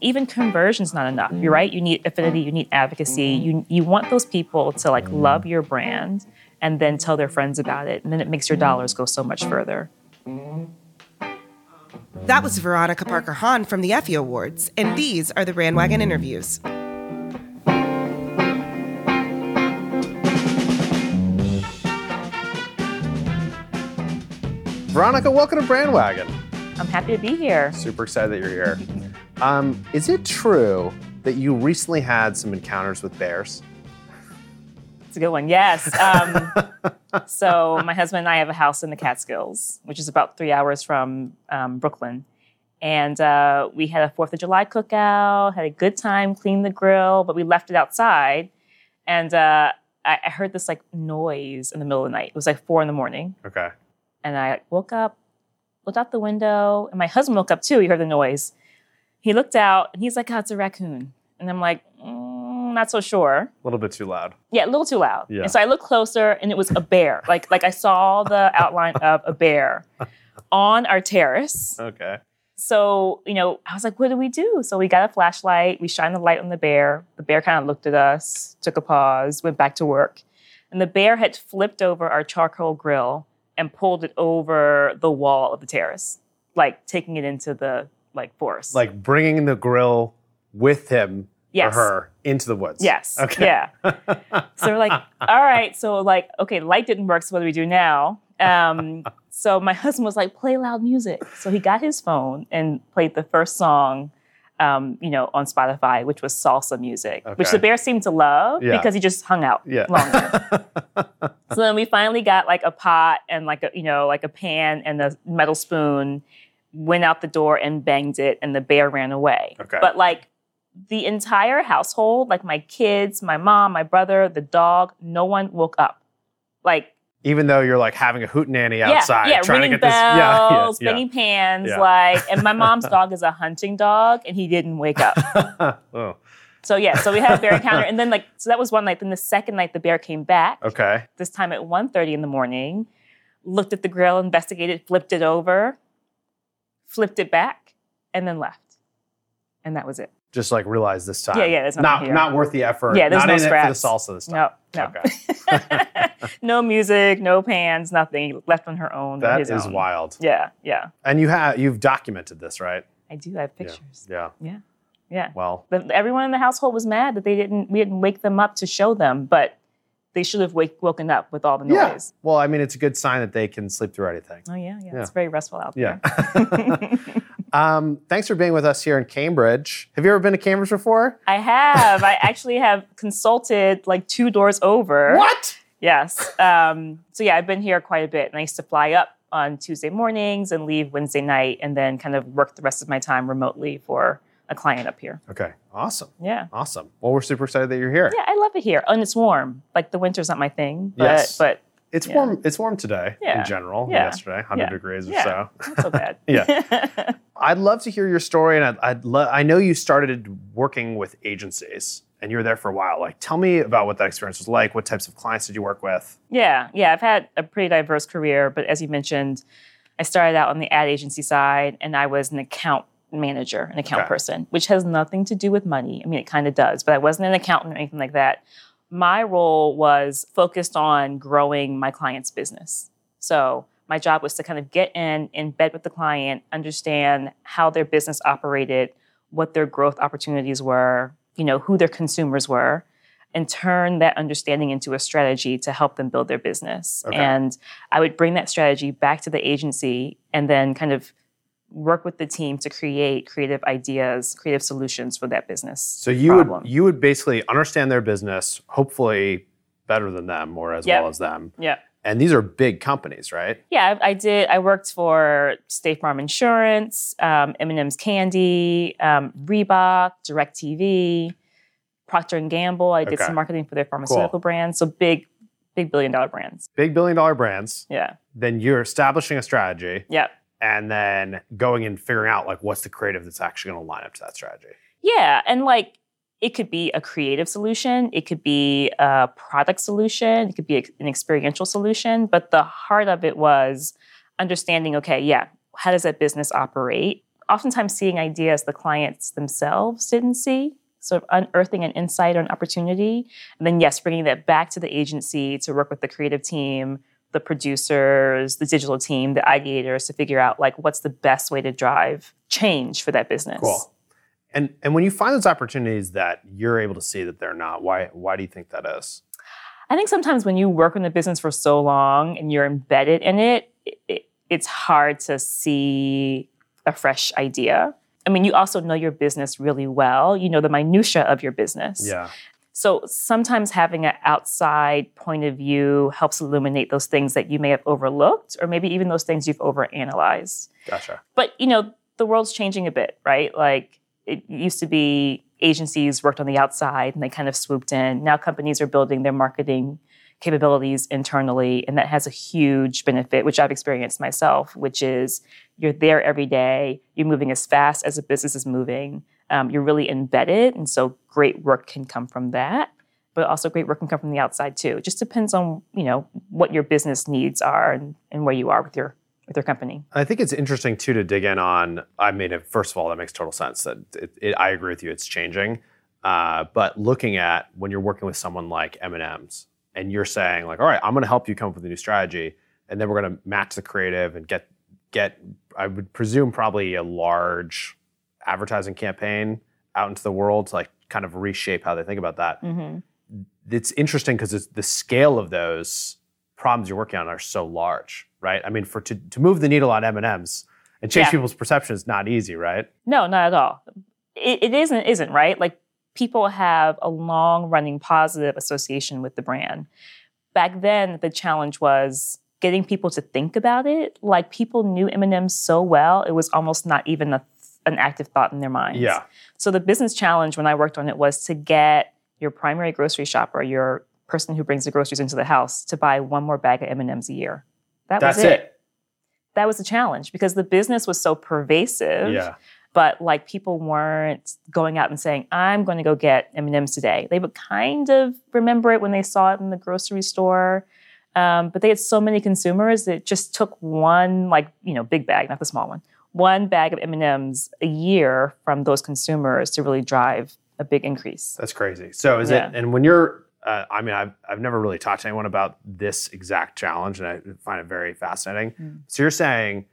even conversion's not enough. You're right. You need affinity. You need advocacy. You you want those people to like love your brand and then tell their friends about it, and then it makes your dollars go so much further. That was Veronica Parker Hahn from the Effie Awards, and these are the Brandwagon interviews. Veronica, welcome to Brandwagon. I'm happy to be here. Super excited that you're here. Um, is it true that you recently had some encounters with bears? It's a good one. Yes. Um, so my husband and I have a house in the Catskills, which is about three hours from um, Brooklyn, and uh, we had a Fourth of July cookout. Had a good time, cleaned the grill, but we left it outside, and uh, I, I heard this like noise in the middle of the night. It was like four in the morning, Okay. and I woke up, looked out the window, and my husband woke up too. He heard the noise. He looked out, and he's like, "Oh, it's a raccoon," and I'm like, mm, "Not so sure." A little bit too loud. Yeah, a little too loud. Yeah. And so I looked closer, and it was a bear. like like I saw the outline of a bear on our terrace. Okay. So you know, I was like, "What do we do?" So we got a flashlight. We shined the light on the bear. The bear kind of looked at us, took a pause, went back to work, and the bear had flipped over our charcoal grill and pulled it over the wall of the terrace, like taking it into the like force. Like bringing the grill with him Yes. or her into the woods. Yes. Okay. Yeah. so we're like, all right. So like, okay, light didn't work. So what do we do now? Um, so my husband was like, play loud music. So he got his phone and played the first song, um, you know, on Spotify, which was salsa music, which the bear seemed to love Yeah. because he just hung out Yeah. longer. so then we finally got like a pot and like a, you know, like a pan and a metal spoon, went out the door and banged it, and the bear ran away. Okay. But like the entire household, like my kids, my mom, my brother, the dog, no one woke up. Like Even though you're like having a hootenanny yeah, outside, yeah, trying to ringing get this. Yeah, yeah, bells, yeah. pans, Yeah. like. And my mom's dog is a hunting dog, and he didn't wake up. oh, So yeah, so we had a bear encounter, and then like so that was one night. Then the second night, the bear came back. okay. This time at 1.30 in the morning, looked at the grill, investigated, flipped it over, flipped it back, and then left. And that was it. Just like realize this time. Yeah, yeah, nothing not here. not worth the effort. Yeah, there's not no in scraps. it for the salsa this time. No, no. Okay. no music, no pans, nothing. Left on her own. That is own. wild. Yeah, yeah. And you have you've documented this, right? I do I have Yeah. pictures. Yeah. Yeah, yeah. Well, The- everyone in the household was mad that they didn't. We didn't wake them up to show them, but they should have wake, woken up with all the noise. yeah. Well, I mean, it's a good sign that they can sleep through anything. Oh yeah, yeah, Yeah. It's very restful out Yeah. there. um, thanks for being with us here in Cambridge. Have you ever been to Cambridge before? I have. I actually have consulted like two doors over. What? Yes. Um, so yeah, I've been here quite a bit, and I used to fly up on Tuesday mornings and leave Wednesday night, and then kind of work the rest of my time remotely for a client up here. Okay. Awesome. Yeah. Awesome. Well, we're super excited that you're here. Yeah, I love it here, and it's warm. Like the winter's not my thing, but Yes. but It's Yeah. warm. It's warm today Yeah. in general. Yeah. Yesterday, 100 Yeah. degrees or so. not so bad. Yeah. I'd love to hear your story, and I'd, I'd lo- I know you started working with agencies, and you were there for a while. Like, tell me about what that experience was like. What types of clients did you work with? Yeah, yeah. I've had a pretty diverse career, but as you mentioned, I started out on the ad agency side and I was an account manager, an account Okay. person, which has nothing to do with money. I mean, it kind of does, but I wasn't an accountant or anything like that. My role was focused on growing my client's business. So my job was to kind of get in, in bed with the client, understand how their business operated, what their growth opportunities were, you know, who their consumers were, and turn that understanding into a strategy to help them build their business. Okay. And I would bring that strategy back to the agency and then kind of work with the team to create creative ideas, creative solutions for that business. So you problem. would you would basically understand their business, hopefully better than them or as Yep. well as them. Yeah. And these are big companies, right? Yeah, I, I did. I worked for State Farm Insurance, um, M&M's Candy, um, Reebok, DirecTV, Procter and Gamble. I did Okay. some marketing for their pharmaceutical brands. So big, big billion dollar brands. Big billion dollar brands. Yeah. Then you're establishing a strategy Yeah. And then going and figuring out like what's the creative that's actually going to line up to that strategy. Yeah, and like it could be a creative solution, it could be a product solution, it could be an experiential solution, but the heart of it was understanding okay, yeah, how does that business operate? oftentimes seeing ideas the clients themselves didn't see sort of unearthing an insight or an opportunity and then yes bringing that back to the agency to work with the creative team the producers the digital team the ideators to figure out like what's the best way to drive change for that business Cool. And and when you find those opportunities that you're able to see that they're not, why why do you think that is? I think sometimes when you work in the business for so long and you're embedded in it, it, it's hard to see a fresh idea. I mean, you also know your business really well. You know the minutia of your business. Yeah. So sometimes having an outside point of view helps illuminate those things that you may have overlooked, or maybe even those things you've overanalyzed. Gotcha. But you know, the world's changing a bit, right? Like it used to be agencies worked on the outside and they kind of swooped in. Now companies are building their marketing capabilities internally, and that has a huge benefit, which I've experienced myself, which is you're there every day, you're moving as fast as a business is moving, um, you're really embedded, and so great work can come from that. But also great work can come from the outside too. It just depends on you know what your business needs are and, and where you are with your with your company. I think it's interesting too to dig in on. I mean, first of all, that makes total sense. That it, it, I agree with you. It's changing, uh, but looking at when you're working with someone like M and M's, and you're saying like, "All right, I'm going to help you come up with a new strategy, and then we're going to match the creative and get get." I would presume probably a large advertising campaign out into the world to like kind of reshape how they think about that. Mm-hmm. It's interesting because the scale of those problems you're working on are so large, right? I mean, for to, to move the needle on M and M's and change Yeah. people's perception is not easy, right? No, not at all. It, it isn't, isn't right. Like people have a long running positive association with the brand. Back then, the challenge was getting people to think about it. Like people knew M&M's so well, it was almost not even a, an active thought in their minds. Yeah, So the business challenge when I worked on it was to get your primary grocery shopper, your person who brings the groceries into the house, to buy one more bag of M&Ms a year. That that's was it. That was the challenge because the business was so pervasive Yeah, but like people weren't going out and saying i'm going to go get m&ms today they would kind of remember it when they saw it in the grocery store um, but they had so many consumers that it just took one like you know big bag not the small one one bag of m&ms a year from those consumers to really drive a big increase that's crazy. So is Yeah. it? And when you're, uh, I mean, I've I've never really talked to anyone about this exact challenge, and I find it very fascinating. Mm. So you're saying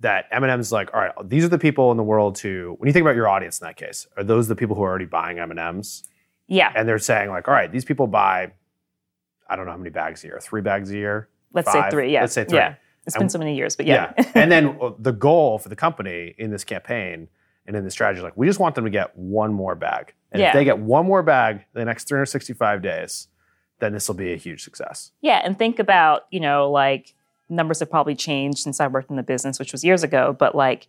that M and M's like, all right, these are the people in the world who, when you think about your audience in that case, are those the people who are already buying M and M's? yeah and they're saying like, all right, these people buy, I don't know how many bags a year, three bags a year. let's Five. say three yeah Let's say three. yeah it's been so many years but yeah, and then uh, the goal for the company in this campaign and in the strategy, is like, we just want them to get one more bag. And if they get one more bag the next 365 days, then this will be a huge success. Yeah, and think about, you know, like numbers have probably changed since I worked in the business, which was years ago, but like,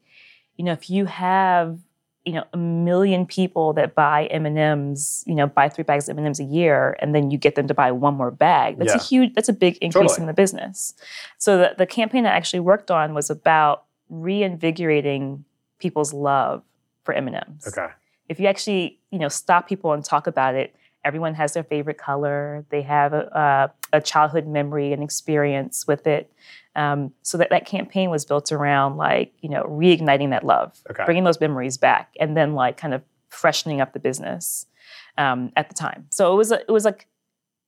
you know, if you have, you know, a million people that buy M&Ms, you know, buy 3 bags of M&Ms a year and then you get them to buy one more bag. That's Yeah. a huge that's a big increase Totally. in the business. So the, the campaign I actually worked on was about reinvigorating people's love for M&Ms Okay. if you actually you know stop people and talk about it everyone has their favorite color they have a, a, a childhood memory and experience with it um, so that that campaign was built around like you know reigniting that love Okay. bringing those memories back and then like kind of freshening up the business um, at the time so it was a, it was like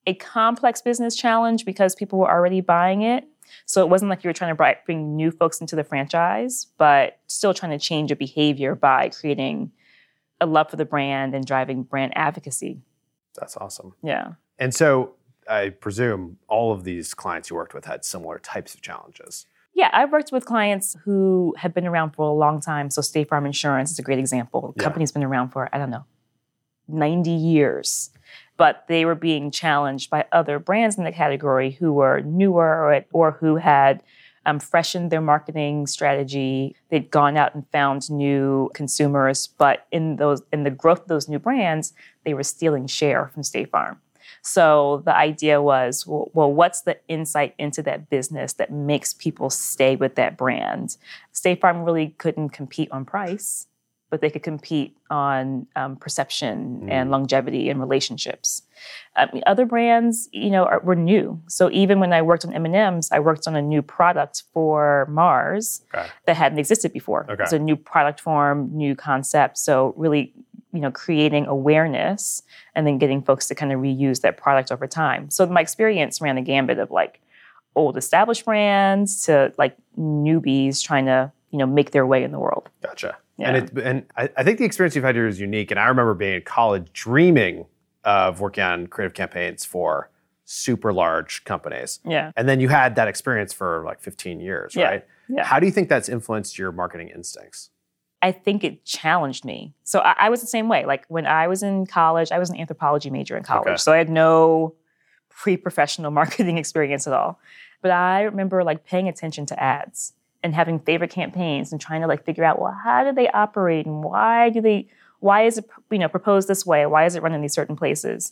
a complex business challenge because people were already buying it so it wasn't like you were trying to bri- bring new folks into the franchise but still trying to change your behavior by creating a love for the brand and driving brand advocacy. That's awesome. Yeah. And so I presume all of these clients you worked with had similar types of challenges. Yeah, I've worked with clients who have been around for a long time. So State Farm Insurance is a great example. The Yeah. company's been around for, I don't know, 90 years. But they were being challenged by other brands in the category who were newer or, or who had um, freshened their marketing strategy. They'd gone out and found new consumers, but in those in the growth of those new brands, they were stealing share from State Farm. So the idea was, well, well, what's the insight into that business that makes people stay with that brand? State Farm really couldn't compete on price, but they could compete on um, perception and longevity and relationships. Mean, other brands, you know, are, were new. So even when I worked on M&Ms, I worked on a new product for Mars Okay. that hadn't existed before. Okay. It's a new product form, new concept. So really, you know, creating awareness and then getting folks to kind of reuse that product over time. So my experience ran the gambit of like old established brands to like newbies trying to, you know, make their way in the world. Gotcha. Yeah. And it, and I, I think the experience you've had here is unique. And I remember being in college dreaming of working on creative campaigns for super large companies. Yeah. And then you had that experience for like 15 years, Yeah. right? Yeah. How do you think that's influenced your marketing instincts? I think it challenged me. So I, I was the same way. Like when I was in college, I was an anthropology major in college. Okay. So I had no pre-professional marketing experience at all. But I remember like paying attention to ads and having favorite campaigns and trying to like figure out, well, how do they operate and why do they why is it you know proposed this way? Why is it run in these certain places?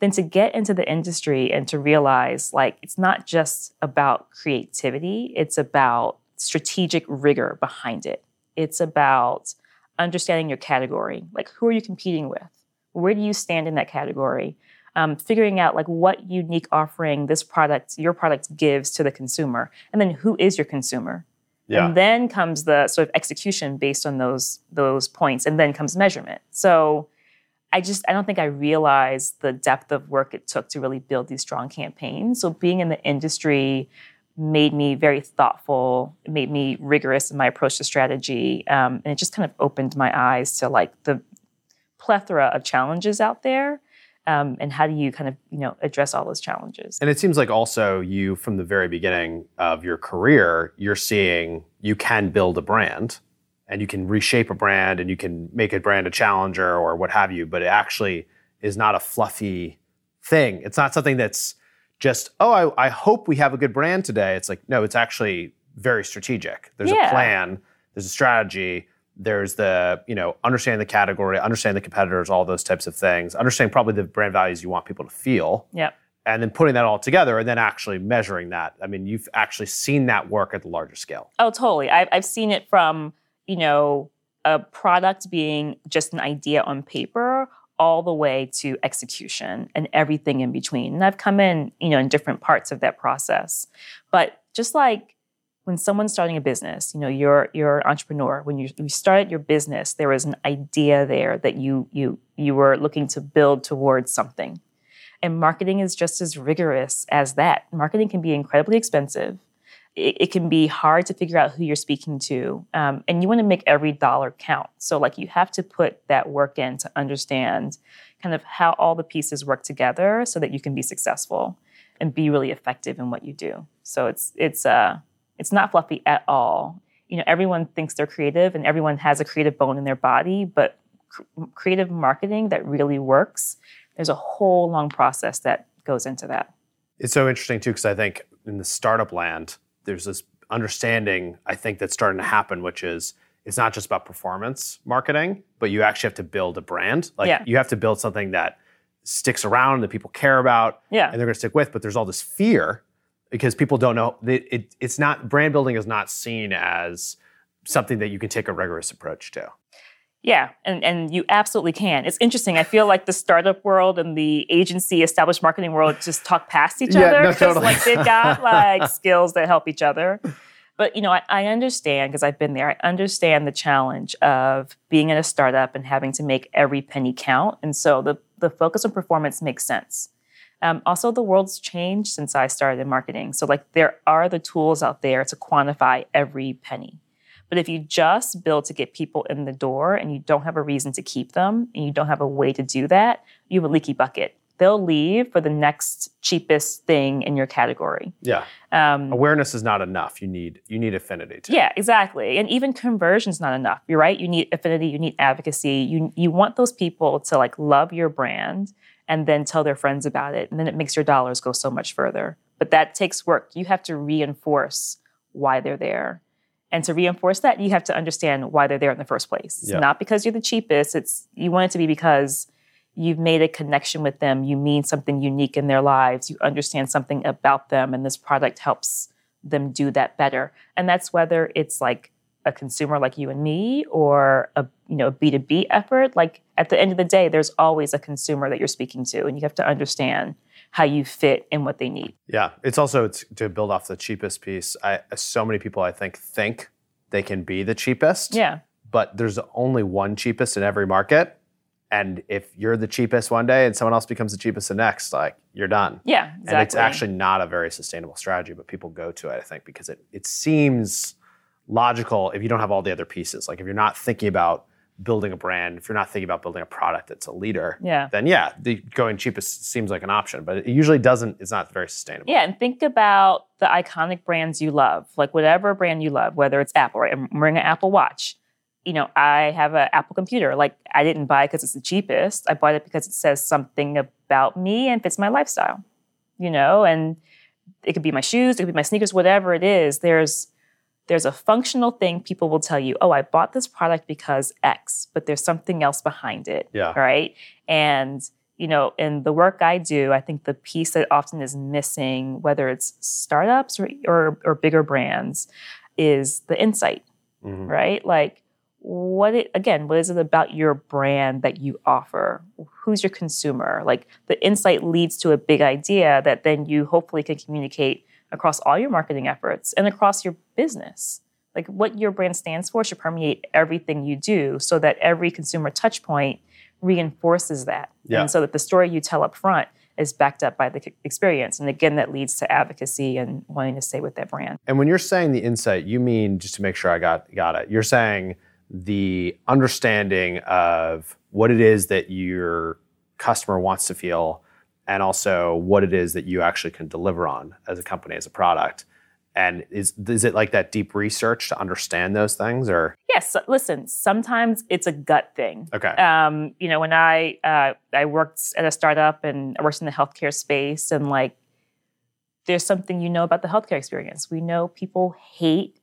Then to get into the industry and to realize like it's not just about creativity, it's about strategic rigor behind it it's about understanding your category. Like who are you competing with? Where do you stand in that category? Um, figuring out like what unique offering this product your product gives to the consumer. And then who is your consumer? Yeah. and then comes the sort of execution based on those those points and then comes measurement. So i just i don't think i realized the depth of work it took to really build these strong campaigns. So being in the industry made me very thoughtful made me rigorous in my approach to strategy um, and it just kind of opened my eyes to like the plethora of challenges out there um, and how do you kind of you know address all those challenges And it seems like also you, from the very beginning of your career, you're seeing you can build a brand and you can reshape a brand and you can make a brand a challenger or what have you, but it actually is not a fluffy thing. It's not something that's just, oh, I, I hope we have a good brand today. It's like, no, it's actually very strategic. There's Yeah. a plan, there's a strategy, there's the, you know, understanding the category, understanding the competitors, all those types of things, understanding probably the brand values you want people to feel yeah and then putting that all together and then actually measuring that. I mean, you've actually seen that work at the larger scale. Oh, totally. I've, I've seen it from, you know, a product being just an idea on paper all the way to execution and everything in between. And I've come in, you know, in different parts of that process. But just like when someone's starting a business, you know, you're you're an entrepreneur. When you, you started your business, there was an idea there that you you you were looking to build towards something. And marketing is just as rigorous as that. Marketing can be incredibly expensive it, it can be hard to figure out who you're speaking to um, and you want to make every dollar count. So like you have to put that work in to understand kind of how all the pieces work together so that you can be successful and be really effective in what you do. So it's it's uh it's not fluffy at all. You know everyone thinks they're creative and everyone has a creative bone in their body but cr- creative marketing that really works there's a whole long process that goes into that. It's so interesting too, because I think in the startup land, there's this understanding I think that's starting to happen, which is it's not just about performance marketing, but you actually have to build a brand. Like Yeah. you have to build something that sticks around that people care about Yeah. and they're going to stick with. But there's all this fear because people don't know. It, it, it's not brand building is not seen as something that you can take a rigorous approach to. Yeah, and, and you absolutely can. It's interesting. I feel like the startup world and the agency established marketing world just talk past each Yeah, other no, because totally. like they've got like skills that help each other. But you know, I, I understand because I've been there. I understand the challenge of being in a startup and having to make every penny count. And so the the focus on performance makes sense. Um, also, the world's changed since I started in marketing. So like there are the tools out there to quantify every penny. But if you just build to get people in the door and you don't have a reason to keep them and you don't have a way to do that, you have a leaky bucket. They'll leave for the next cheapest thing in your category. Yeah, Um, awareness is not enough. You need you need affinity. Too. yeah, exactly. And even conversion's not enough. You're right. You need affinity, you need advocacy. You you want those people to like love your brand and then tell their friends about it. And then it makes your dollars go so much further. But that takes work. You have to reinforce why they're there. And to reinforce that, you have to understand why they're there in the first place. Yeah. not because you're the cheapest. It's you want it to be because you've made a connection with them. You mean something unique in their lives. You understand something about them, and this product helps them do that better. And that's whether it's like a consumer like you and me or a you know a b2b effort like at the end of the day there's always a consumer that you're speaking to and you have to understand how you fit in what they need Yeah, it's also it's, to build off the cheapest piece. I, so many people I think think they can be the cheapest. yeah but there's only one cheapest in every market. And if you're the cheapest one day and someone else becomes the cheapest the next, like you're done. yeah exactly. And it's actually not a very sustainable strategy, but people go to it, I think, because it, it seems logical if you don't have all the other pieces. Like if you're not thinking about building a brand, if you're not thinking about building a product that's a leader, Yeah. then yeah, the going cheapest seems like an option, but it usually doesn't, it's not very sustainable. Yeah, and think about the iconic brands you love, like whatever brand you love, whether it's Apple, right? I'm wearing an Apple Watch. You know, I have an Apple computer. Like, I didn't buy it because it's the cheapest. I bought it because it says something about me and fits my lifestyle. You know, and it could be my shoes, it could be my sneakers, whatever it is. There's there's a functional thing people will tell you, oh, I bought this product because X, but there's something else behind it. Yeah. Right. And, you know, in the work I do, I think the piece that often is missing, whether it's startups or, or, or bigger brands, is the insight, Mhm. right? Like, what it again, what is it about your brand that you offer? Who's your consumer? Like the insight leads to a big idea that then you hopefully can communicate across all your marketing efforts and across your business. Like what your brand stands for should permeate everything you do so that every consumer touch point reinforces that. Yeah. And so that the story you tell up front is backed up by the experience. And again, that leads to advocacy and wanting to stay with that brand. And when you're saying the insight, you mean just to make sure I got got it. You're saying the understanding of what it is that your customer wants to feel, and also what it is that you actually can deliver on as a company, as a product. And is is it like that deep research to understand those things, or Yes, listen, sometimes it's a gut thing. okay, um, you know, when I uh, I worked at a startup and I worked in the healthcare space, and like, there's something you know about the healthcare experience. We know people hate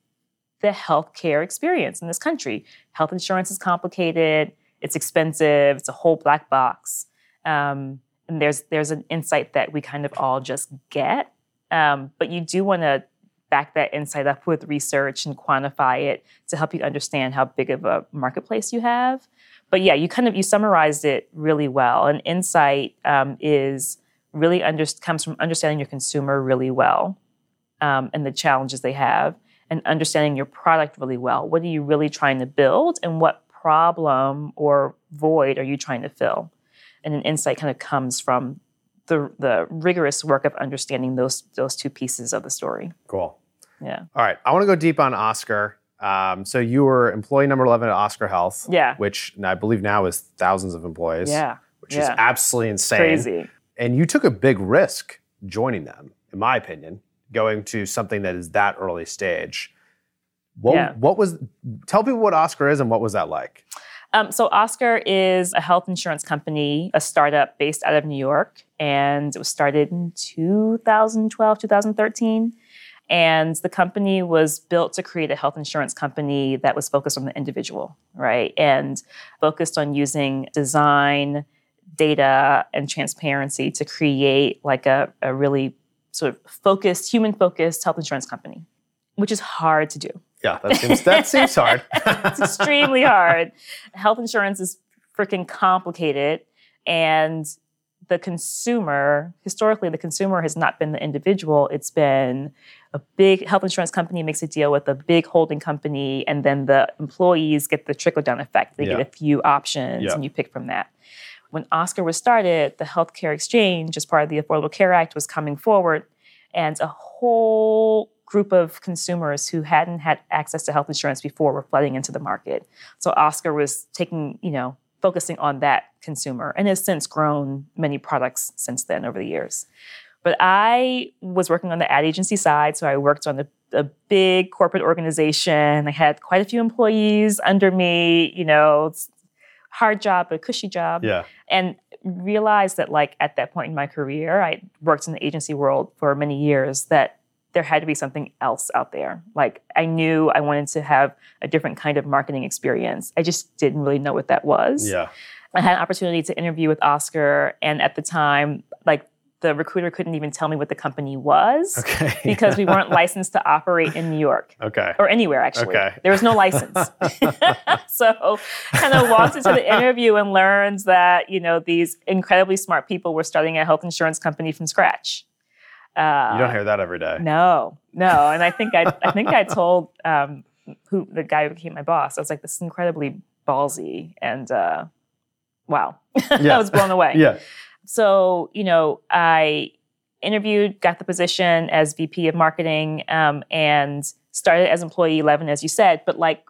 the healthcare experience in this country. Health insurance is complicated. It's expensive. It's a whole black box. Um, and there's there's an insight that we kind of all just get, um, but you do want to back that insight up with research and quantify it to help you understand how big of a marketplace you have. But yeah, you kind of you summarized it really well. An insight um, is really under, comes from understanding your consumer really well um, and the challenges they have, and understanding your product really well. What are you really trying to build, and what problem or void are you trying to fill? And an insight kind of comes from the the rigorous work of understanding those those two pieces of the story. cool. Yeah. All right, I want to go deep on Oscar. Um, so you were employee number eleven at Oscar Health, Yeah. which I believe now is thousands of employees, Yeah. which is absolutely insane. Crazy. and you took a big risk joining them, in my opinion, going to something that is that early stage. What, Yeah. what was? Tell people what Oscar is and what was that like? Um, so Oscar is a health insurance company, a startup based out of New York, and it was started in 2012, 2013. And the company was built to create a health insurance company that was focused on the individual, right? And focused on using design, data, and transparency to create like a, a really sort of focused, human focused health insurance company, which is hard to do Yeah, that seems that seems hard. it's extremely hard. Health insurance is freaking complicated. And the consumer, historically, the consumer has not been the individual. It's been a big health insurance company makes a deal with a big holding company, and then the employees get the trickle down effect. They Yeah. get a few options, Yeah. and you pick from that. When Oscar was started, the healthcare exchange, as part of the Affordable Care Act, was coming forward, and a whole group of consumers who hadn't had access to health insurance before were flooding into the market. So Oscar was taking, you know, focusing on that consumer and has since grown many products since then over the years. But I was working on the ad agency side, so I worked on a, a big corporate organization. I had quite a few employees under me, you know, hard job, but cushy job yeah, and realized that like at that point in my career i worked in the agency world for many years that there had to be something else out there like i knew i wanted to have a different kind of marketing experience i just didn't really know what that was yeah, I had an opportunity to interview with Oscar, and at the time, like the recruiter couldn't even tell me what the company was Okay. because we weren't licensed to operate in New York okay. or anywhere actually. Okay. There was no license. so kind of walked into the interview and learned that, you know, these incredibly smart people were starting a health insurance company from scratch. Uh, You don't hear that every day. no, no. And I think I, I think I told um, who the guy who became my boss. I was like, "This is incredibly ballsy," and uh, wow, Yeah. I was blown away. Yeah. So you know, I interviewed, got the position as VP of marketing, um, and started as employee eleven, as you said. But like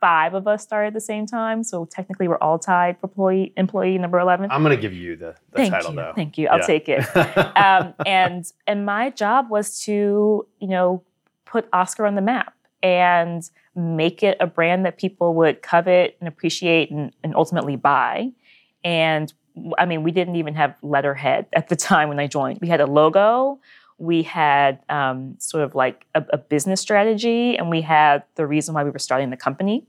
five of us started at the same time, so technically we're all tied for employee employee number eleven. I'm gonna give you the, the Thank title you, though. thank you. I'll Yeah. take it um, and and my job was to you know put Oscar on the map and make it a brand that people would covet and appreciate and, and ultimately buy. And I mean, we didn't even have letterhead at the time when I joined. We had a logo, we had um, sort of like a, a business strategy, and we had the reason why we were starting the company,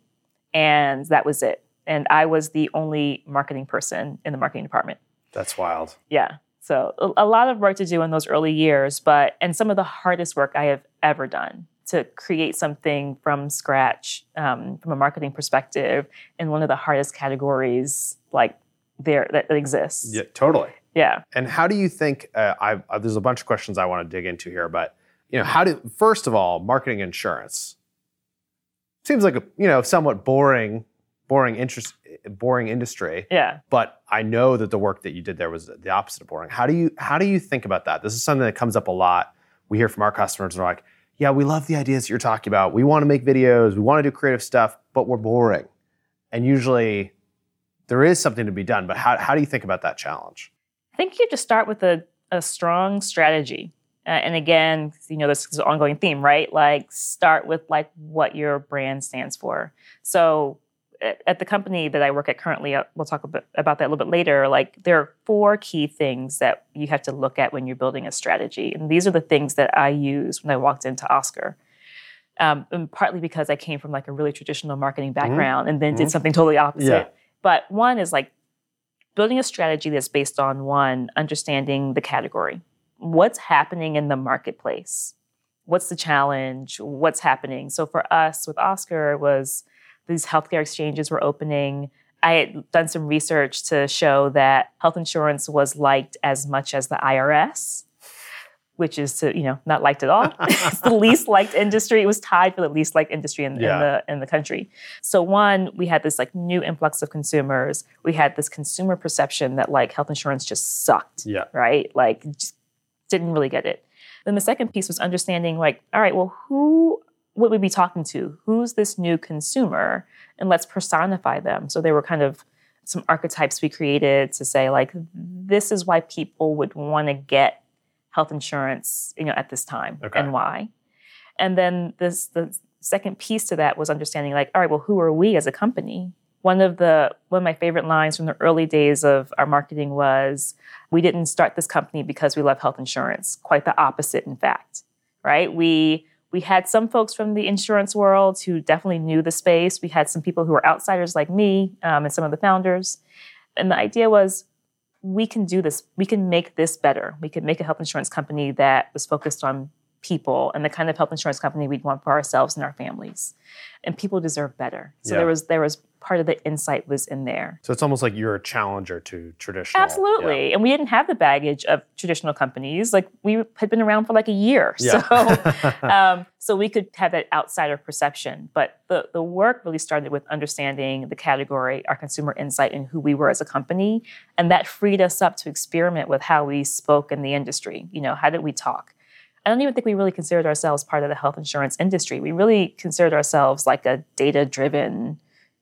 and that was it. And I was the only marketing person in the marketing department That's wild. yeah so a, a lot of work to do in those early years but and some of the hardest work i have ever done to create something from scratch um, from a marketing perspective in one of the hardest categories like there that, that exists Yeah, totally. Yeah And how do you think? Uh, I, uh, there's a bunch of questions I want to dig into here, but you know, how do first of all, marketing insurance seems like a you know somewhat boring, boring interest, boring industry. yeah But I know that the work that you did there was the opposite of boring. How do you how do you think about that? This is something that comes up a lot. We hear from our customers, and they're like, "Yeah, we love the ideas that you're talking about. We want to make videos, we want to do creative stuff, but we're boring." And usually, there is something to be done. But how how do you think about that challenge? I think you have to start with a, a strong strategy. Uh, and again, you know, this is an ongoing theme, right? Like start with like what your brand stands for. So at, at the company that I work at currently, uh, we'll talk a bit about that a little bit later. Like there are four key things that you have to look at when you're building a strategy. And these are the things that I used when I walked into Oscar. Um, and partly because I came from like a really traditional marketing background and then Mhm. did something totally opposite. Yeah. But one is like building a strategy that's based on one, understanding the category. What's happening in the marketplace? What's the challenge? What's happening? So for us with Oscar, it was these healthcare exchanges were opening. I had done some research to show that health insurance was liked as much as the IRS, which is to, you know, not liked at all. it's the least liked industry. It was tied for the least liked industry in, Yeah. in the in the country. So one, we had this like new influx of consumers. We had this consumer perception that like health insurance just sucked Yeah. right? Like, just didn't really get it. Then the second piece was understanding, like, all right, well, who would we be talking to? Who's this new consumer? And let's personify them. So they were kind of some archetypes we created to say, like, this is why people would want to get health insurance, you know, at this time Okay. and why. And then this the second piece to that was understanding, like, all right, well, who are we as a company? One of the one of my favorite lines from the early days of our marketing was, "We didn't start this company because we love health insurance. Quite the opposite, in fact. Right? We we had some folks from the insurance world who definitely knew the space. We had some people who were outsiders like me um, and some of the founders. And the idea was, we can do this. We can make this better. We could make a health insurance company that was focused on people and the kind of health insurance company we'd want for ourselves and our families. And people deserve better. So Yeah. there was there was part of the insight was in there. So it's almost like you're a challenger to traditional. Absolutely. And we didn't have the baggage of traditional companies. Like we had been around for like a year. Yeah. So um, so we could have that outsider perception. But the, the work really started with understanding the category, our consumer insight, and who we were as a company. And that freed us up to experiment with how we spoke in the industry. You know, how did we talk? I don't even think we really considered ourselves part of the health insurance industry. We really considered ourselves like a data driven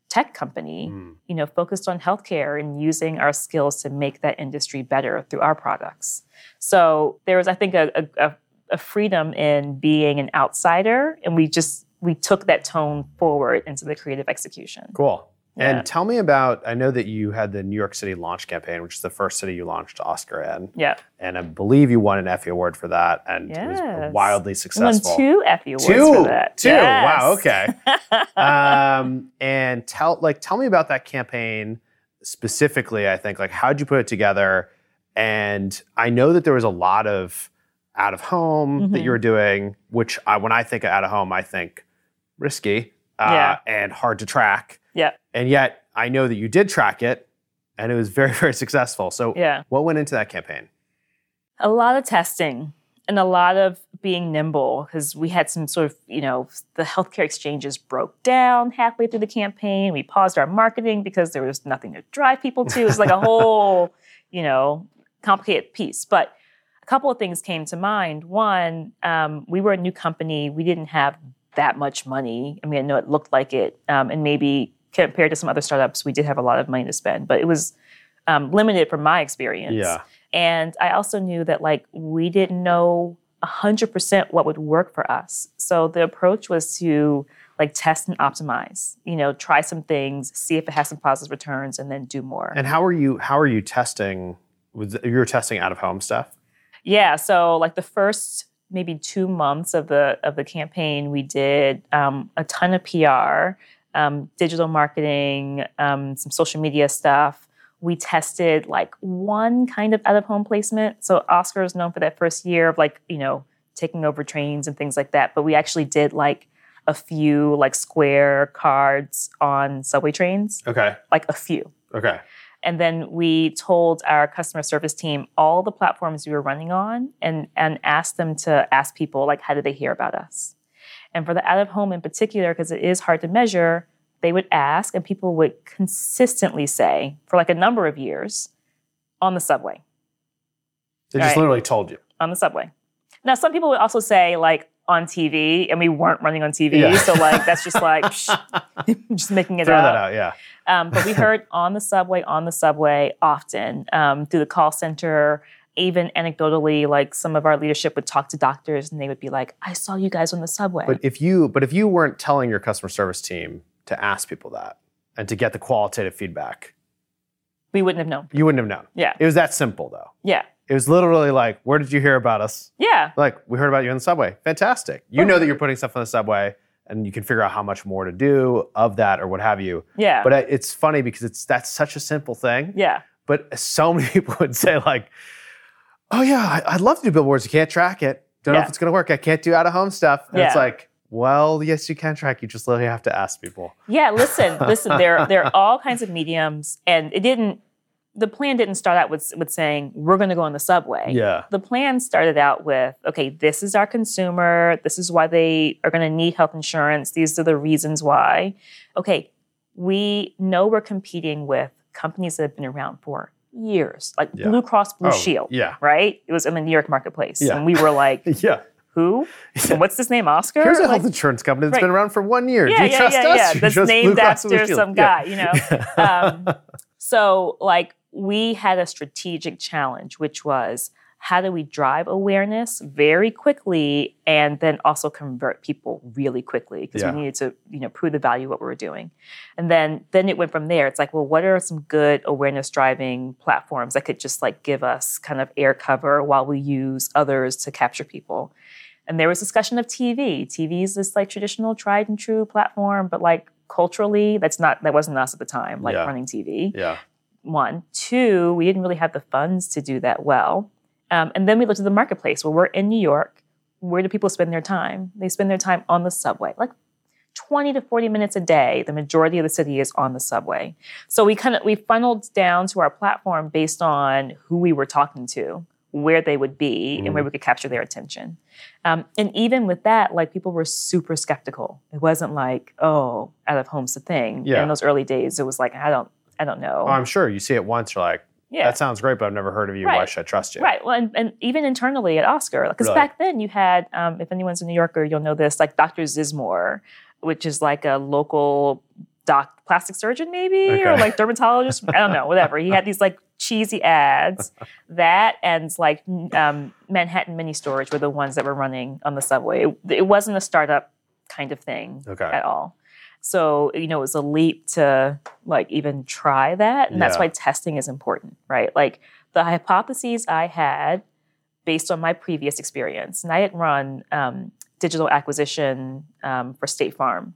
tech company, Mm. you know, focused on healthcare and using our skills to make that industry better through our products. So there was, I think, a, a, a freedom in being an outsider, and we just we took that tone forward into the creative execution. Cool. Yeah. And tell me about. I know that you had the New York City launch campaign, which is the first city you launched Oscar in, Yeah, and I believe you won an Effie Award for that, and it was Yes. wildly won successful. two Effie awards Two, for that. two. Wow. Okay. um, and tell like tell me about that campaign specifically. I think like how'd you put it together, And I know that there was a lot of out of home that Mhm. you were doing, which I, when I think of out of home, I think risky uh, Yeah. and hard to track. Yeah. And yet I know that you did track it and it was very, very successful. So Yeah. what went into that campaign? a lot of testing and a lot of being nimble because we had some sort of, you know, the healthcare exchanges broke down halfway through the campaign. We paused our marketing because there was nothing to drive people to. It was like a whole, you know, complicated piece. But a couple of things came to mind. One, um, we were a new company. We didn't have that much money. I mean, I know it looked like it, um, and maybe compared to some other startups, we did have a lot of money to spend, but it was um, limited from my experience. Yeah. And I also knew that like we didn't know 100% what would work for us. So the approach was to like test and optimize, you know, try some things, see if it has some positive returns and then do more. And how are you, how are you testing? Was, you were testing out of home stuff? Yeah, so like the first maybe 2 months of the of the campaign we did um, a ton of PR, um, digital marketing, um, some social media stuff. We tested like one kind of out of home placement. So Oscar is known for that first year of like, you know, taking over trains and things like that. But we actually did like a few like square cards on subway trains, Okay. like a few. Okay. And then we told our customer service team all the platforms we were running on and, and asked them to ask people, like, how did they hear about us? And for the out of home in particular, because it is hard to measure, they would ask and people would consistently say, for like a number of years, on the subway, They just Right. literally told you. on the subway. Now, some people would also say, like, on TV, and we weren't running on TV. Yeah. So, like, that's just like, psh, just making it Throw up. that out. Yeah. Um, but we heard on the subway, on the subway often um, through the call center. Even anecdotally, like some of our leadership would talk to doctors and they would be like, I saw you guys on the subway. But if you but if you weren't telling your customer service team to ask people that and to get the qualitative feedback, we wouldn't have known. you wouldn't have known. Yeah. It was that simple though. Yeah. It was literally like, where did you hear about us? Yeah. Like, we heard about you on the subway. Fantastic. You oh. know that you're putting stuff on the subway and you can figure out how much more to do of that or what have you. Yeah. But it's funny because it's that's such a simple thing. yeah. But so many people would say like, "Oh yeah, I- I'd love to do billboards. You can't track it. Don't know if it's going to work. I can't do out of home stuff." And it's like, well, yes, you can track. You just literally have to ask people. Yeah. Listen, listen, there, there are all kinds of mediums. And it didn't, the plan didn't start out with, with saying, we're going to go on the subway. Yeah. the plan started out with okay, this is our consumer. This is why they are going to need health insurance. These are the reasons why. Okay, we know we're competing with companies that have been around for years, like Yeah. Blue Cross Blue Oh, Shield, Yeah. right? It was in the New York marketplace. Yeah. And we were like, Yeah. who? And what's this name, Oscar? Here's a Like, health insurance company that's right. been around for one year. yeah, Do you yeah, trust yeah, us? yeah. That's named after some Yeah. guy, you know. um, so, like, we had a strategic challenge, which was how do we drive awareness very quickly and then also convert people really quickly because Yeah. we needed to, you know, prove the value of what we were doing. And then then it went from there. It's like, well, what are some good awareness driving platforms that could just like give us kind of air cover while we use others to capture people? And there was discussion of TV. TV is this like traditional tried and true platform, but like culturally, that's not that wasn't us at the time, like Yeah. running TV. yeah. One. Two, we didn't really have the funds to do that well. Um, and then we looked at the marketplace. Well, we're in New York. Where do people spend their time? They spend their time on the subway. Like 20 to 40 minutes a day, the majority of the city is on the subway. So we kind of we funneled down to our platform based on who we were talking to, where they would be, and where we could capture their attention. Um, and even with that, like people were super skeptical. It wasn't like, oh, out of home's the thing. Yeah. In those early days, it was like, I don't, I don't know. Oh, I'm sure you see it once. You're like, yeah. that sounds great, but I've never heard of you. Why should I trust you? Right. Well, and, and even internally at Oscar, because Really? back then you had, um, if anyone's a New Yorker, you'll know this, like Dr. Zizmor, which is like a local doc plastic surgeon, maybe, or like dermatologist. I don't know, whatever. He had these like cheesy ads. that and like um, Manhattan Mini Storage were the ones that were running on the subway. It, it wasn't a startup kind of thing Okay. at all. So, you know, it was a leap to like even try that. And that's why testing is important, right? Like the hypotheses I had based on my previous experience, and I had run um, digital acquisition um, for State Farm.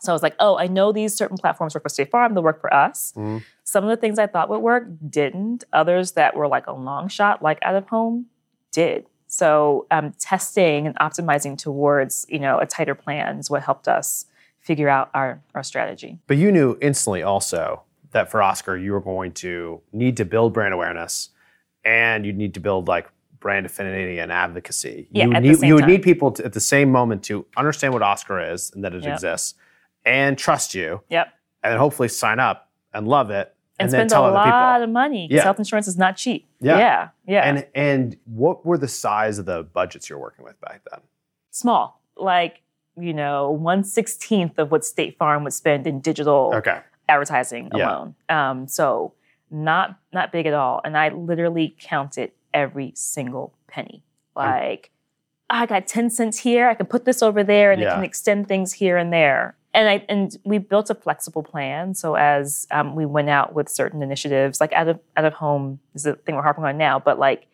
So I was like, oh, I know these certain platforms work for State Farm, they'll work for us. Mhm. Some of the things I thought would work didn't. Others that were like a long shot, like out of home, did. So um, testing and optimizing towards, you know, a tighter plan is what helped us figure out our, our strategy. But you knew instantly also that for Oscar, you were going to need to build brand awareness and you'd need to build like brand affinity and advocacy. Yeah, you would at the need, same you would time. need people to, at the same moment to understand what Oscar is and that it Yep. exists and trust you Yep. and then hopefully sign up and love it and, And, then spend tell a other people. lot of money. 'cause Yeah. Health insurance is not cheap. Yeah. Yeah. Yeah. And and what were the size of the budgets you're working with back then? small, like, you know, one sixteenth of what State Farm would spend in digital Okay. advertising Yeah. alone. Um, so not not big at all. And I literally counted every single penny. Like I got 10 cents here, I can put this over there and it can extend things here and there. And I and we built a flexible plan. So as um, we went out with certain initiatives, like out of out of home is the thing we're harping on now, but like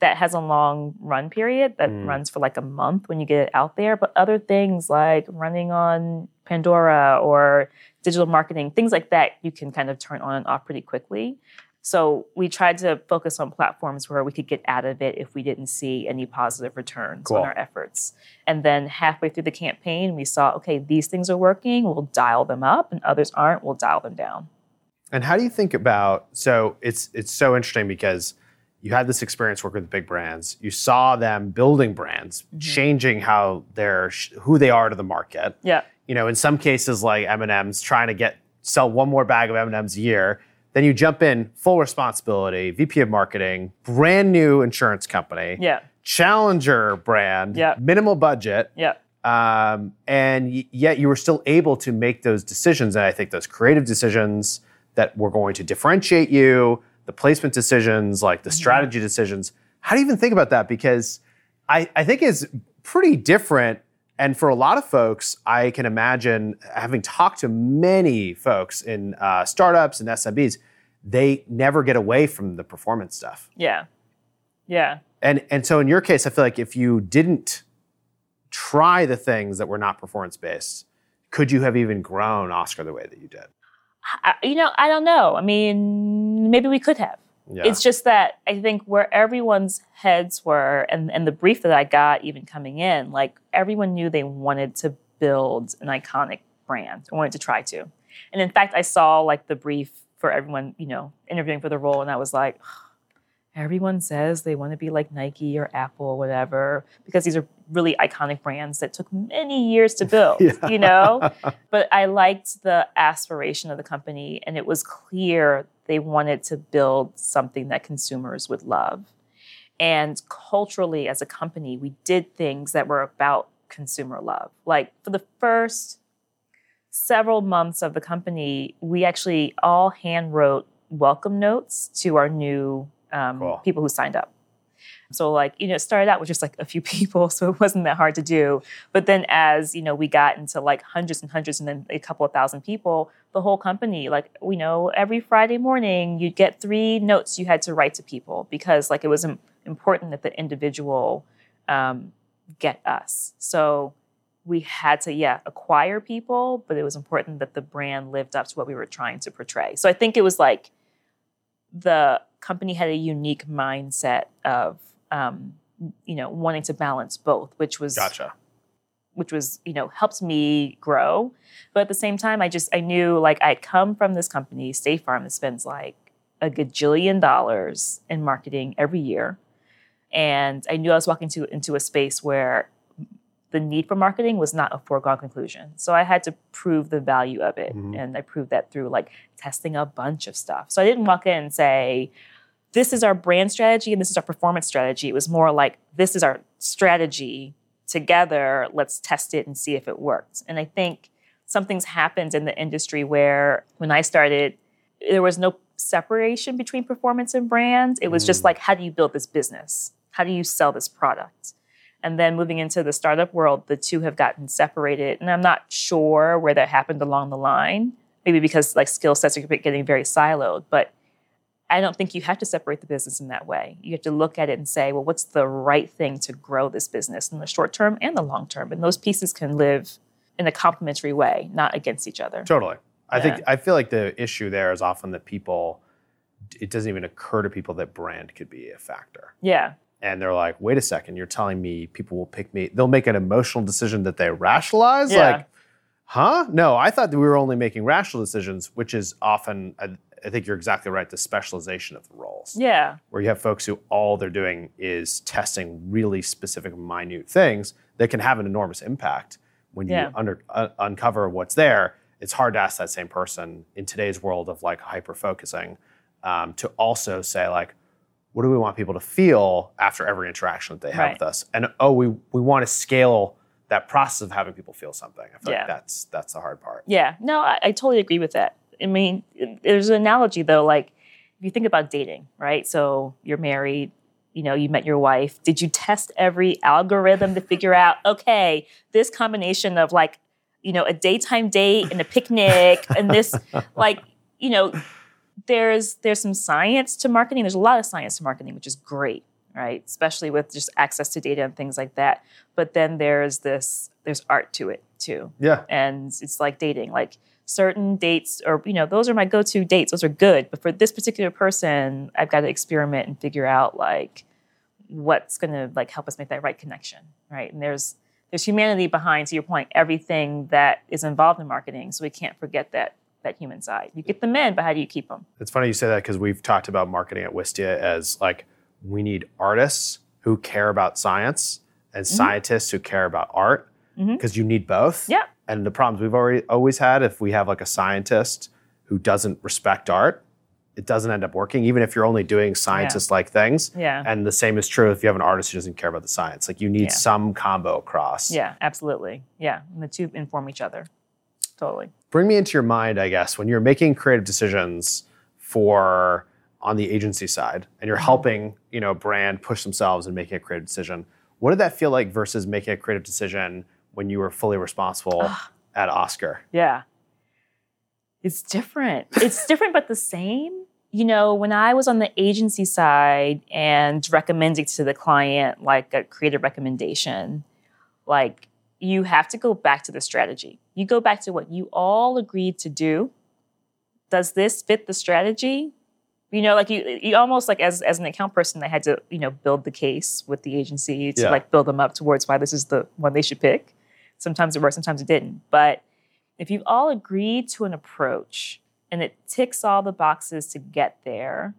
that has a long run period that Mm. runs for like a month when you get it out there. But other things like running on Pandora or digital marketing, things like that, you can kind of turn on and off pretty quickly. So we tried to focus on platforms where we could get out of it if we didn't see any positive returns Cool. on our efforts. And then halfway through the campaign, we saw, okay, these things are working, we'll dial them up, and others aren't, we'll dial them down. And how do you think about so it's it's so interesting because you had this experience working with big brands. You saw them building brands, Mm-hmm. changing how they're who they are to the market. Yeah. You know, in some cases like M&M's trying to get sell one more bag of M&M's a year, then you jump in full responsibility, VP of marketing, brand new insurance company, Yeah. challenger brand, Yeah. minimal budget, Yeah. um, and yet you were still able to make those decisions. And I think those creative decisions that were going to differentiate you, the placement decisions, like the strategy decisions. How do you even think about that? Because I, I think it's pretty different. And for a lot of folks, I can imagine having talked to many folks in uh, startups and SMBs, they never get away from the performance stuff. Yeah. Yeah. And and so in your case, I feel like if you didn't try the things that were not performance based, could you have even grown Oscar the way that you did? I, you know, I don't know. I mean, maybe we could have. Yeah. It's just that I think where everyone's heads were, and, and the brief that I got even coming in, like everyone knew they wanted to build an iconic brand, or wanted to try to. And in fact, I saw like the brief for everyone, you know, interviewing for the role, and I was like, everyone says they want to be like Nike or Apple or whatever, because these are really iconic brands that took many years to build, Yeah. you know? but I liked the aspiration of the company, and it was clear they wanted to build something that consumers would love. And culturally, as a company, we did things that were about consumer love. Like for the first several months of the company, we actually all hand wrote welcome notes to our new um, Cool. people who signed up. So like, you know, it started out with just like a few people, so it wasn't that hard to do. But then as, you know, we got into like hundreds and hundreds and then a couple of thousand people, the whole company, like, you know, every Friday morning you'd get three notes you had to write to people because like it was im- important that the individual um, get us. So we had to, yeah, acquire people, but it was important that the brand lived up to what we were trying to portray. So I think it was like the company had a unique mindset of um, you know wanting to balance both which was Gotcha. which was you know helped me grow but at the same time i just i knew like i'd come from this company state farm that spends like a gajillion dollars in marketing every year and i knew i was walking to, into a space where the need for marketing was not a foregone conclusion so i had to prove the value of it Mhm. and i proved that through like testing a bunch of stuff so i didn't walk in and say this is our brand strategy and this is our performance strategy. It was more like this is our strategy together. Let's test it and see if it works. And I think something's happened in the industry where when I started, there was no separation between performance and brand. It was just Mm. like, how do you build this business? How do you sell this product? And then moving into the startup world, the two have gotten separated. And I'm not sure where that happened along the line. Maybe because like skill sets are getting very siloed. But I don't think you have to separate the business in that way. You have to look at it and say, well, what's the right thing to grow this business in the short term and the long term? And those pieces can live in a complementary way, not against each other. Totally. I Yeah. think I feel like the issue there is often that people it doesn't even occur to people that brand could be a factor. Yeah. And they're like, wait a second, you're telling me people will pick me, they'll make an emotional decision that they rationalize? Yeah. Like, huh? No, I thought that we were only making rational decisions, which is often, I, I think you're exactly right, the specialization of the roles. Yeah. Where you have folks who all they're doing is testing really specific, minute things that can have an enormous impact. When you Yeah. under, uh, uncover what's there, it's hard to ask that same person in today's world of like hyper focusing um, to also say like, what do we want people to feel after every interaction that they have Right. with us? And oh, we we want to scale that process of having people feel something. I feel Yeah. like that's that's the hard part. Yeah, no, I, I totally agree with that. I mean, there's an analogy though, like if you think about dating, right? So you're married, you know, you met your wife. Did you test every algorithm to figure out, okay, this combination of like, you know, a daytime date and a picnic and this, like, you know, there's there's some science to marketing. There's a lot of science to marketing, which is great, right? Especially with just access to data and things like that. But then there's this there's art to it too Yeah. and it's like dating like certain dates or you know those are my go-to dates those are good but for this particular person i've got to experiment and figure out like what's going to like help us make that right connection right and there's there's humanity behind to your point everything that is involved in marketing so we can't forget that that human side you get them in but how do you keep them It's funny you say that because we've talked about marketing at Wistia as like we need artists who care about science and mm-hmm. scientists who care about art mm-hmm. because you need both. Yeah. And the problems we've already always had if we have like a scientist who doesn't respect art, it doesn't end up working, even if you're only doing scientist like things. Yeah. And the same is true if you have an artist who doesn't care about the science. Like you need Yeah. some combo across. yeah absolutely yeah and the two inform each other totally bring me into your mind, I guess, when you're making creative decisions for on the agency side and you're mm-hmm. helping, you know, brand push themselves and making a creative decision. What did that feel like versus making a creative decision when you were fully responsible ah. at Oscar? Yeah. It's different. It's different, but the same. You know, when I was on the agency side and recommending to the client like a creative recommendation, like you have to go back to the strategy. You go back to what you all agreed to do. Does this fit the strategy? You know, like you, you almost like as as an account person, I had to you know build the case with the agency to Yeah. like build them up towards why this is the one they should pick. Sometimes it worked, sometimes it didn't. But if you've all agreed to an approach and it ticks all the boxes to get there,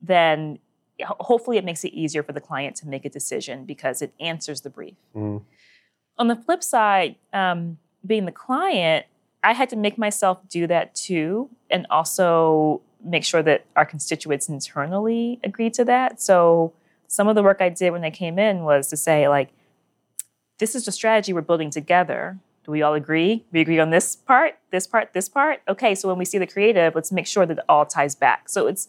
then hopefully it makes it easier for the client to make a decision because it answers the brief. Mhm. On the flip side, um, being the client, I had to make myself do that too, and also make sure that our constituents internally agreed to that. So some of the work I did when they came in was to say, like, this is the strategy we're building together. Do we all agree? We agree on this part, this part, this part. Okay, so when we see the creative, let's make sure that it all ties back. So it's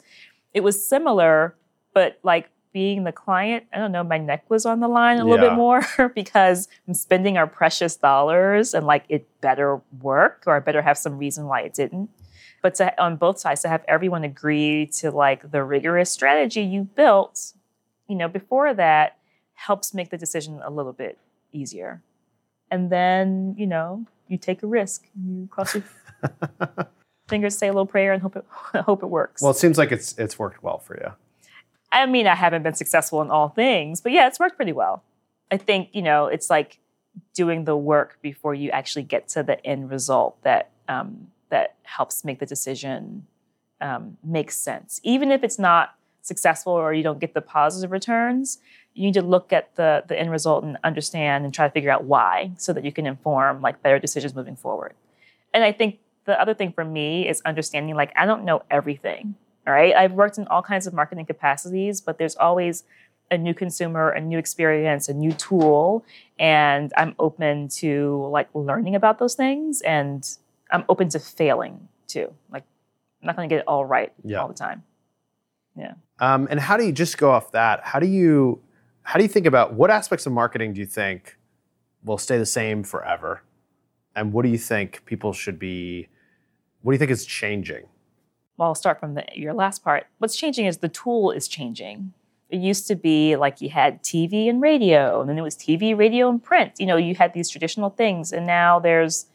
it was similar, but like being the client, I don't know, my neck was on the line a little Yeah. bit more because I'm spending our precious dollars and like it better work or I better have some reason why it didn't. But to, on both sides, to have everyone agree to like the rigorous strategy you built, you know, before that helps make the decision a little bit easier. And then, you know, you take a risk. You cross your fingers, say a little prayer, and hope it hope it works. Well, it seems like it's it's worked well for you. I mean, I haven't been successful in all things, but yeah, it's worked pretty well. I think, you know, it's like doing the work before you actually get to the end result that um, that helps make the decision um, make sense. Even if it's not successful or you don't get the positive returns, you need to look at the the end result and understand and try to figure out why so that you can inform like better decisions moving forward. And I think the other thing for me is understanding like I don't know everything. All right. I've worked in all kinds of marketing capacities, but there's always a new consumer, a new experience, a new tool. And I'm open to like learning about those things and I'm open to failing too. Like I'm not gonna get it all right Yeah. all the time. Yeah. Um, and how do you just go off that? How do you how do you think about what aspects of marketing do you think will stay the same forever, and what do you think people should be? What do you think is changing? Well, I'll start from the, your last part. What's changing is the tool is changing. It used to be like you had TV and radio, and then it was TV, radio, and print. You know, you had these traditional things, and now there's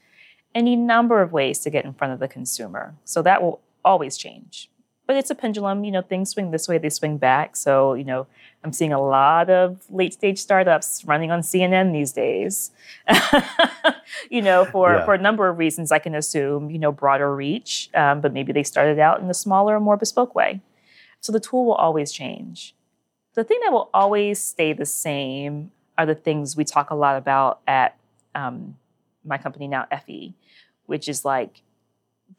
any number of ways to get in front of the consumer. So that will always change. But it's a pendulum, you know, things swing this way, they swing back. So, you know, I'm seeing a lot of late stage startups running on CNN these days. you know, for, Yeah. for a number of reasons, I can assume, you know, broader reach, um, but maybe they started out in a smaller, more bespoke way. So the tool will always change. The thing that will always stay the same are the things we talk a lot about at um, my company now, Effie, which is like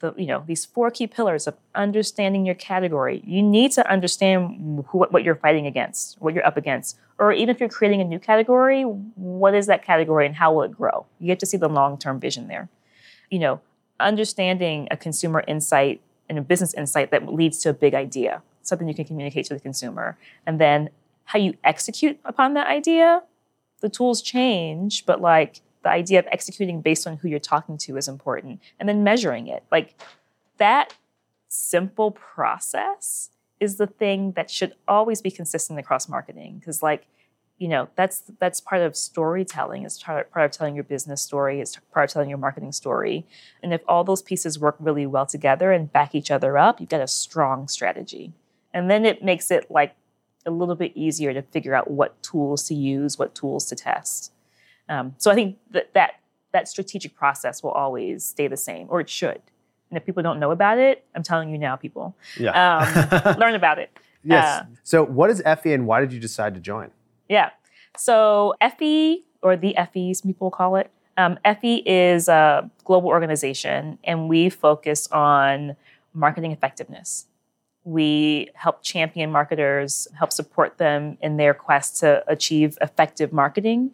the you know these four key pillars of understanding your category. You need to understand who, what you're fighting against, what you're up against, or even if you're creating a new category, what is that category and how will it grow? You get to see the long term vision there. You know, understanding a consumer insight and a business insight that leads to a big idea, something you can communicate to the consumer, and then how you execute upon that idea. The tools change, but like the idea of executing based on who you're talking to is important and then measuring it. Like that simple process is the thing that should always be consistent across marketing because like you know that's that's part of storytelling it's part, of telling your business story it's part of telling your marketing story. And if all those pieces work really well together and back each other up you've got a strong strategy. And then it makes it like a little bit easier to figure out what tools to use what tools to test um, so I think that, that that strategic process will always stay the same, or it should. And if people don't know about it, I'm telling you now, people, Yeah. um, learn about it. yes. Uh, so, what is Effie and why did you decide to join? Yeah. So Effie, or the Effies, people call it, um, Effie is a global organization, and we focus on marketing effectiveness. We help champion marketers, help support them in their quest to achieve effective marketing.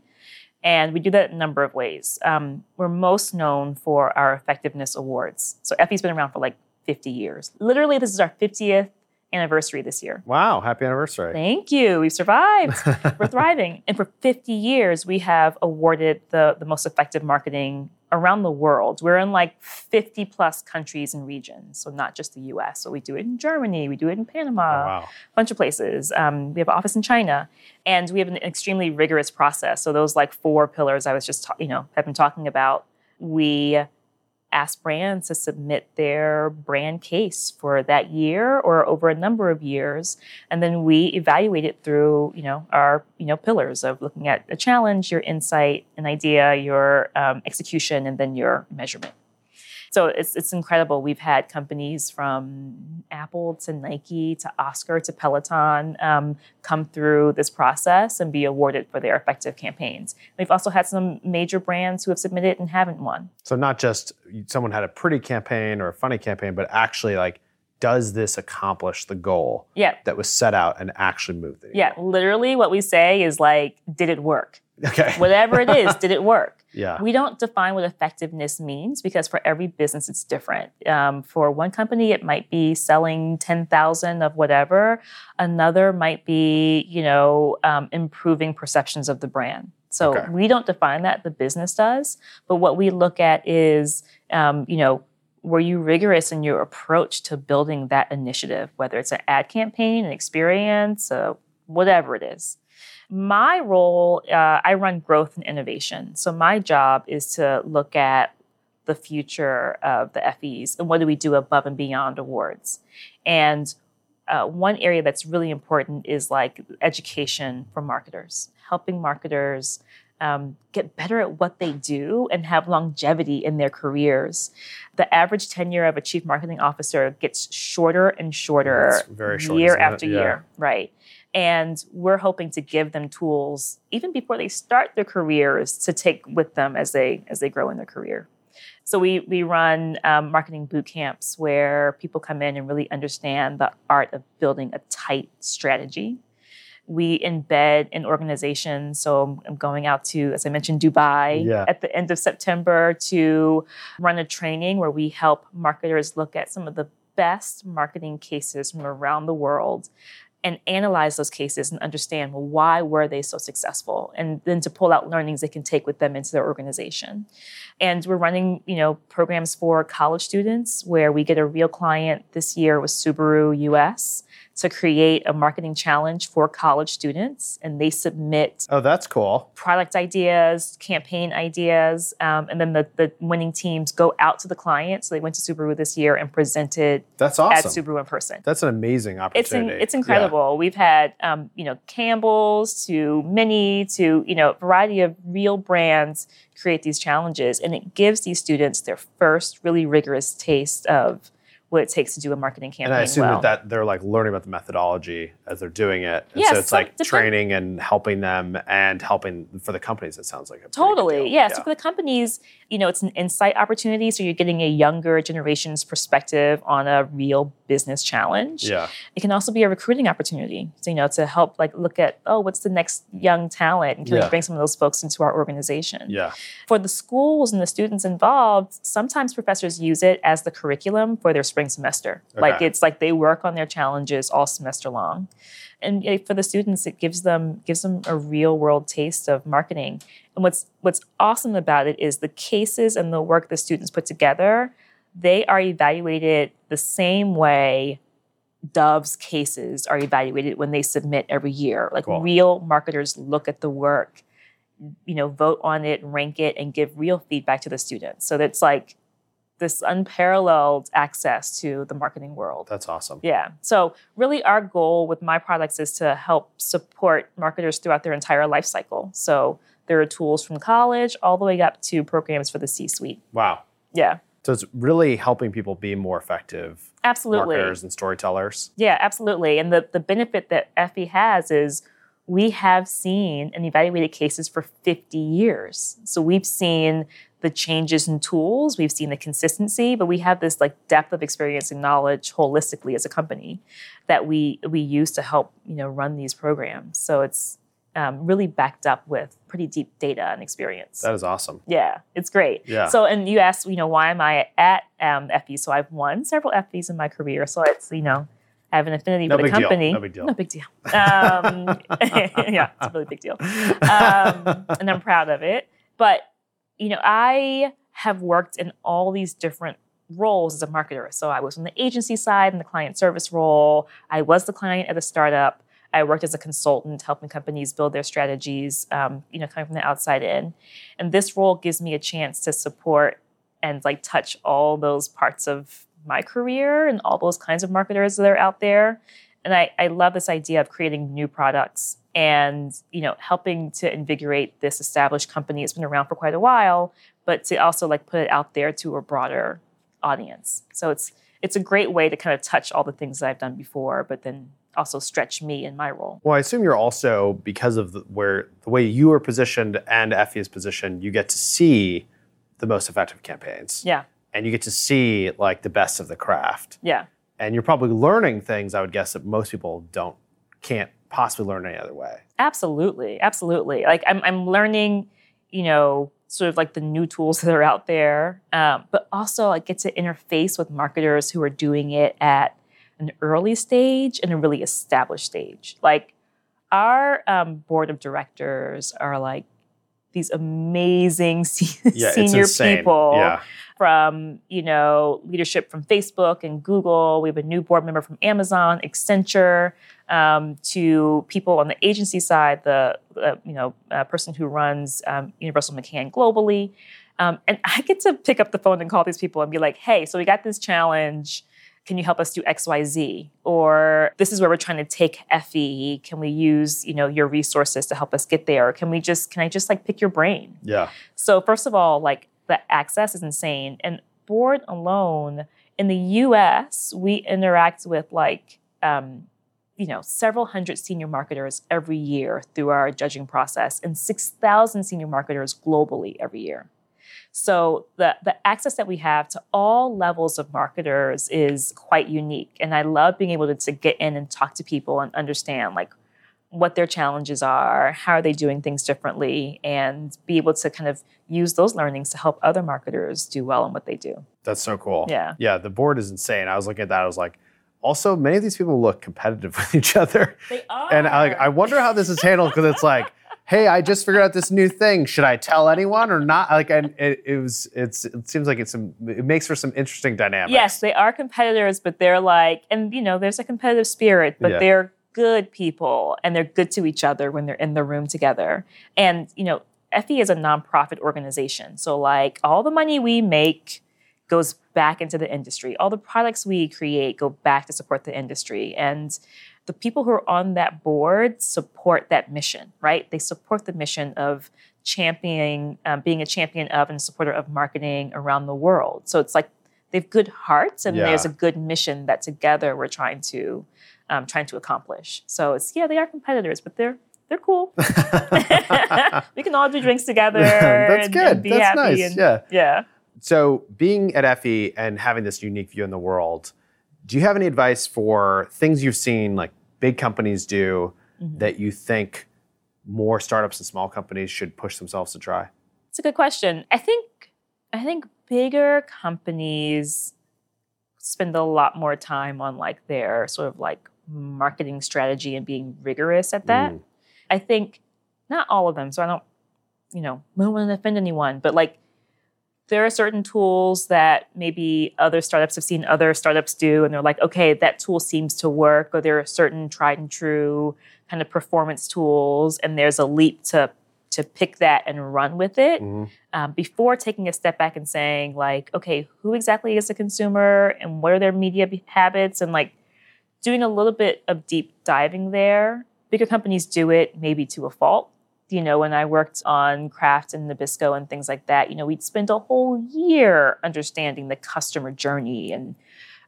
And we do that a number of ways. Um, we're most known for our effectiveness awards. So Effie's been around for like 50 years. Literally, this is our 50th anniversary this year. Wow, happy anniversary. Thank you. We've survived. We're thriving. And for 50 years, we have awarded the, the most effective marketing around the world. We're in like 50 plus countries and regions. So not just the US. So we do it in Germany, we do it in Panama, Oh, wow. a bunch of places. Um, we have an office in China. And we have an extremely rigorous process. So those like four pillars I was just, ta- you know, have been talking about. We ask brands to submit their brand case for that year or over a number of years. And then we evaluate it through you know our you know pillars of looking at a challenge your insight an idea your um, execution and then your measurement so it's, it's incredible we've had companies from apple to nike to oscar to peloton um, come through this process and be awarded for their effective campaigns we've also had some major brands who have submitted and haven't won So, not just someone had a pretty campaign or a funny campaign, but actually, like, does this accomplish the goal yeah that was set out and actually move the Yeah, literally what we say is like, did it work? Okay. Whatever it is, did it work? Yeah. We don't define what effectiveness means because for every business it's different. Um, for one company, it might be selling 10,000 of whatever. Another might be, you know, um, improving perceptions of the brand. So Okay. we don't define that, the business does. But what we look at is, um, you know, were you rigorous in your approach to building that initiative, whether it's an ad campaign, an experience, uh, whatever it is? My role, uh, I run growth and innovation. So my job is to look at the future of the Effies and what do we do above and beyond awards. And uh, one area that's really important is like education for marketers, helping marketers um, get better at what they do and have longevity in their careers. The average tenure of a chief marketing officer gets shorter and shorter short, year after Yeah. year, right? And we're hoping to give them tools even before they start their careers to take with them as they as they grow in their career. So we we run um, marketing boot camps where people come in and really understand the art of building a tight strategy. We embed in organizations. So I'm- I'm going out to, as I mentioned, Dubai Yeah. at the end of September to run a training where we help marketers look at some of the best marketing cases from around the world and analyze those cases and understand well, why were they so successful? And then to pull out learnings they can take with them into their organization. And we're running you know programs for college students where we get a real client. This year with subaru us to create a marketing challenge for college students, and they submit Oh, that's cool. product ideas, campaign ideas, um, and then the, the winning teams go out to the client. So they went to Subaru this year and presented That's awesome. at. Subaru in person. That's an amazing It's in, opportunity. it's incredible. We've had um, you know Campbell's to Mini to you know a variety of real brands create these challenges, and it gives these students their first really rigorous taste of what it takes to do a marketing campaign And I assume well. that, that they're like learning about the methodology as they're doing it. And Yes, so it's some- like depend- training and helping them and helping for the companies, it sounds like a Totally. deal. Yeah. So for the companies, you know, it's an insight opportunity. So you're getting a younger generation's perspective on a real business challenge. yeah. It can also be a recruiting opportunity. So, you know, to help like look at, oh, what's the next young talent? And can Yeah. we bring some of those folks into our organization? Yeah. For the schools and the students involved, sometimes professors use it as the curriculum for their spring semester. Like it's like they work on their challenges all semester long. And for the students, it gives them gives them a real world taste of marketing. And what's what's awesome about it is the cases and the work the students put together, they are evaluated the same way Dove's cases are evaluated when they submit every year. Like Cool. real marketers look at the work, you know, vote on it, rank it, and give real feedback to the students. So that's like this unparalleled access to the marketing world. That's awesome. Yeah. So really our goal with my products is to help support marketers throughout their entire life cycle. So there are tools from college all the way up to programs for the C-suite. Wow. Yeah. So it's really helping people be more effective Absolutely. marketers and storytellers. Yeah, absolutely. And the, the benefit that Effie has is we have seen and evaluated cases for 50 years. So we've seen the changes in tools, we've seen the consistency, but we have this like depth of experience and knowledge holistically as a company that we we use to help you know run these programs. So it's um, really backed up with pretty deep data and experience. That is awesome. Yeah, it's great. Yeah. So, and you asked, you know, why am I at um, Effie? So I've won several Effies in my career. So it's, you know, I have an affinity No for the big deal. company. No big deal. No big deal. Um, yeah, it's a really big deal. Um, and I'm proud of it. But, you know, I have worked in all these different roles as a marketer. So I was on the agency side and the client service role. I was the client at a startup. I worked as a consultant, helping companies build their strategies, um, you know, coming from the outside in. And this role gives me a chance to support and like touch all those parts of my career and all those kinds of marketers that are out there. And I, I love this idea of creating new products and you know helping to invigorate this established company. It's been around for quite a while, but to also like put it out there to a broader audience. So it's it's a great way to kind of touch all the things that I've done before, but then also stretch me in my role. Well, I assume you're also because of the, where the way you are positioned and Effie is positioned, you get to see the most effective campaigns, Yeah, and you get to see like the best of the craft, yeah, and you're probably learning things. I would guess that most people don't can't possibly learn any other way. absolutely, absolutely. Like I'm I'm learning, you know, sort of like the new tools that are out there, um, but also I get to interface with marketers who are doing it at an early stage and a really established stage. Like our um, board of directors are like these amazing se- Yeah, senior people Yeah, from you know leadership from Facebook and Google. We have a new board member from Amazon, Accenture, um, to people on the agency side, the uh, you know uh, person who runs um, Universal McCann globally. Um, and I get to pick up the phone and call these people and be like, "Hey, so we got this challenge." Can you help us do X, Y, Z? Or this is where we're trying to take Effie. Can we use, you know, your resources to help us get there? Or can we just, can I just like pick your brain? yeah, So first of all, like the access is insane. And board alone in the U.S., we interact with like um, you know several hundred senior marketers every year through our judging process, and six thousand senior marketers globally every year. So the the access that we have to all levels of marketers is quite unique, and I love being able to, to get in and talk to people and understand like what their challenges are, how are they doing things differently, and be able to kind of use those learnings to help other marketers do well in what they do. that's so cool. Yeah. yeah. The board is insane. I was looking at that. I was like, also many of these people look competitive with each other. They are. And I, like, I wonder how this is handled because it's like, hey, I just figured out this new thing. Should I tell anyone or not? Like, and it, it was, it's, it seems like it's some, it makes for some interesting dynamics. Yes, they are competitors, but they're like, and you know, there's a competitive spirit, but Yeah. they're good people and they're good to each other when they're in the room together. And you know, Effie is a nonprofit organization, so like all the money we make goes back into the industry. All the products we create go back to support the industry, and the people who are on that board support that mission, right? They support the mission of championing, um, being a champion of and supporter of marketing around the world. So it's like they have good hearts, and Yeah. there's a good mission that together we're trying to um, trying to accomplish. So it's yeah, they are competitors, but they're they're cool. we can all do drinks together. That's and, good. and That's nice. and- Yeah. yeah. So, being at Effie and having this unique view in the world, do you have any advice for things you've seen like big companies do Mm-hmm. that you think more startups and small companies should push themselves to try? It's a good question. I think I think bigger companies spend a lot more time on like their sort of like marketing strategy and being rigorous at that. Mm. I think not all of them, so I don't, you know, I don't want to offend anyone, but like there are certain tools that maybe other startups have seen other startups do, and they're like, okay, that tool seems to work, or there are certain tried and true kind of performance tools, and there's a leap to to pick that and run with it Mhm. um, before taking a step back and saying like, okay, who exactly is the consumer, and what are their media habits, and like doing a little bit of deep diving there. Bigger companies do it maybe to a fault. You know, when I worked on Kraft and Nabisco and things like that, you know, we'd spend a whole year understanding the customer journey and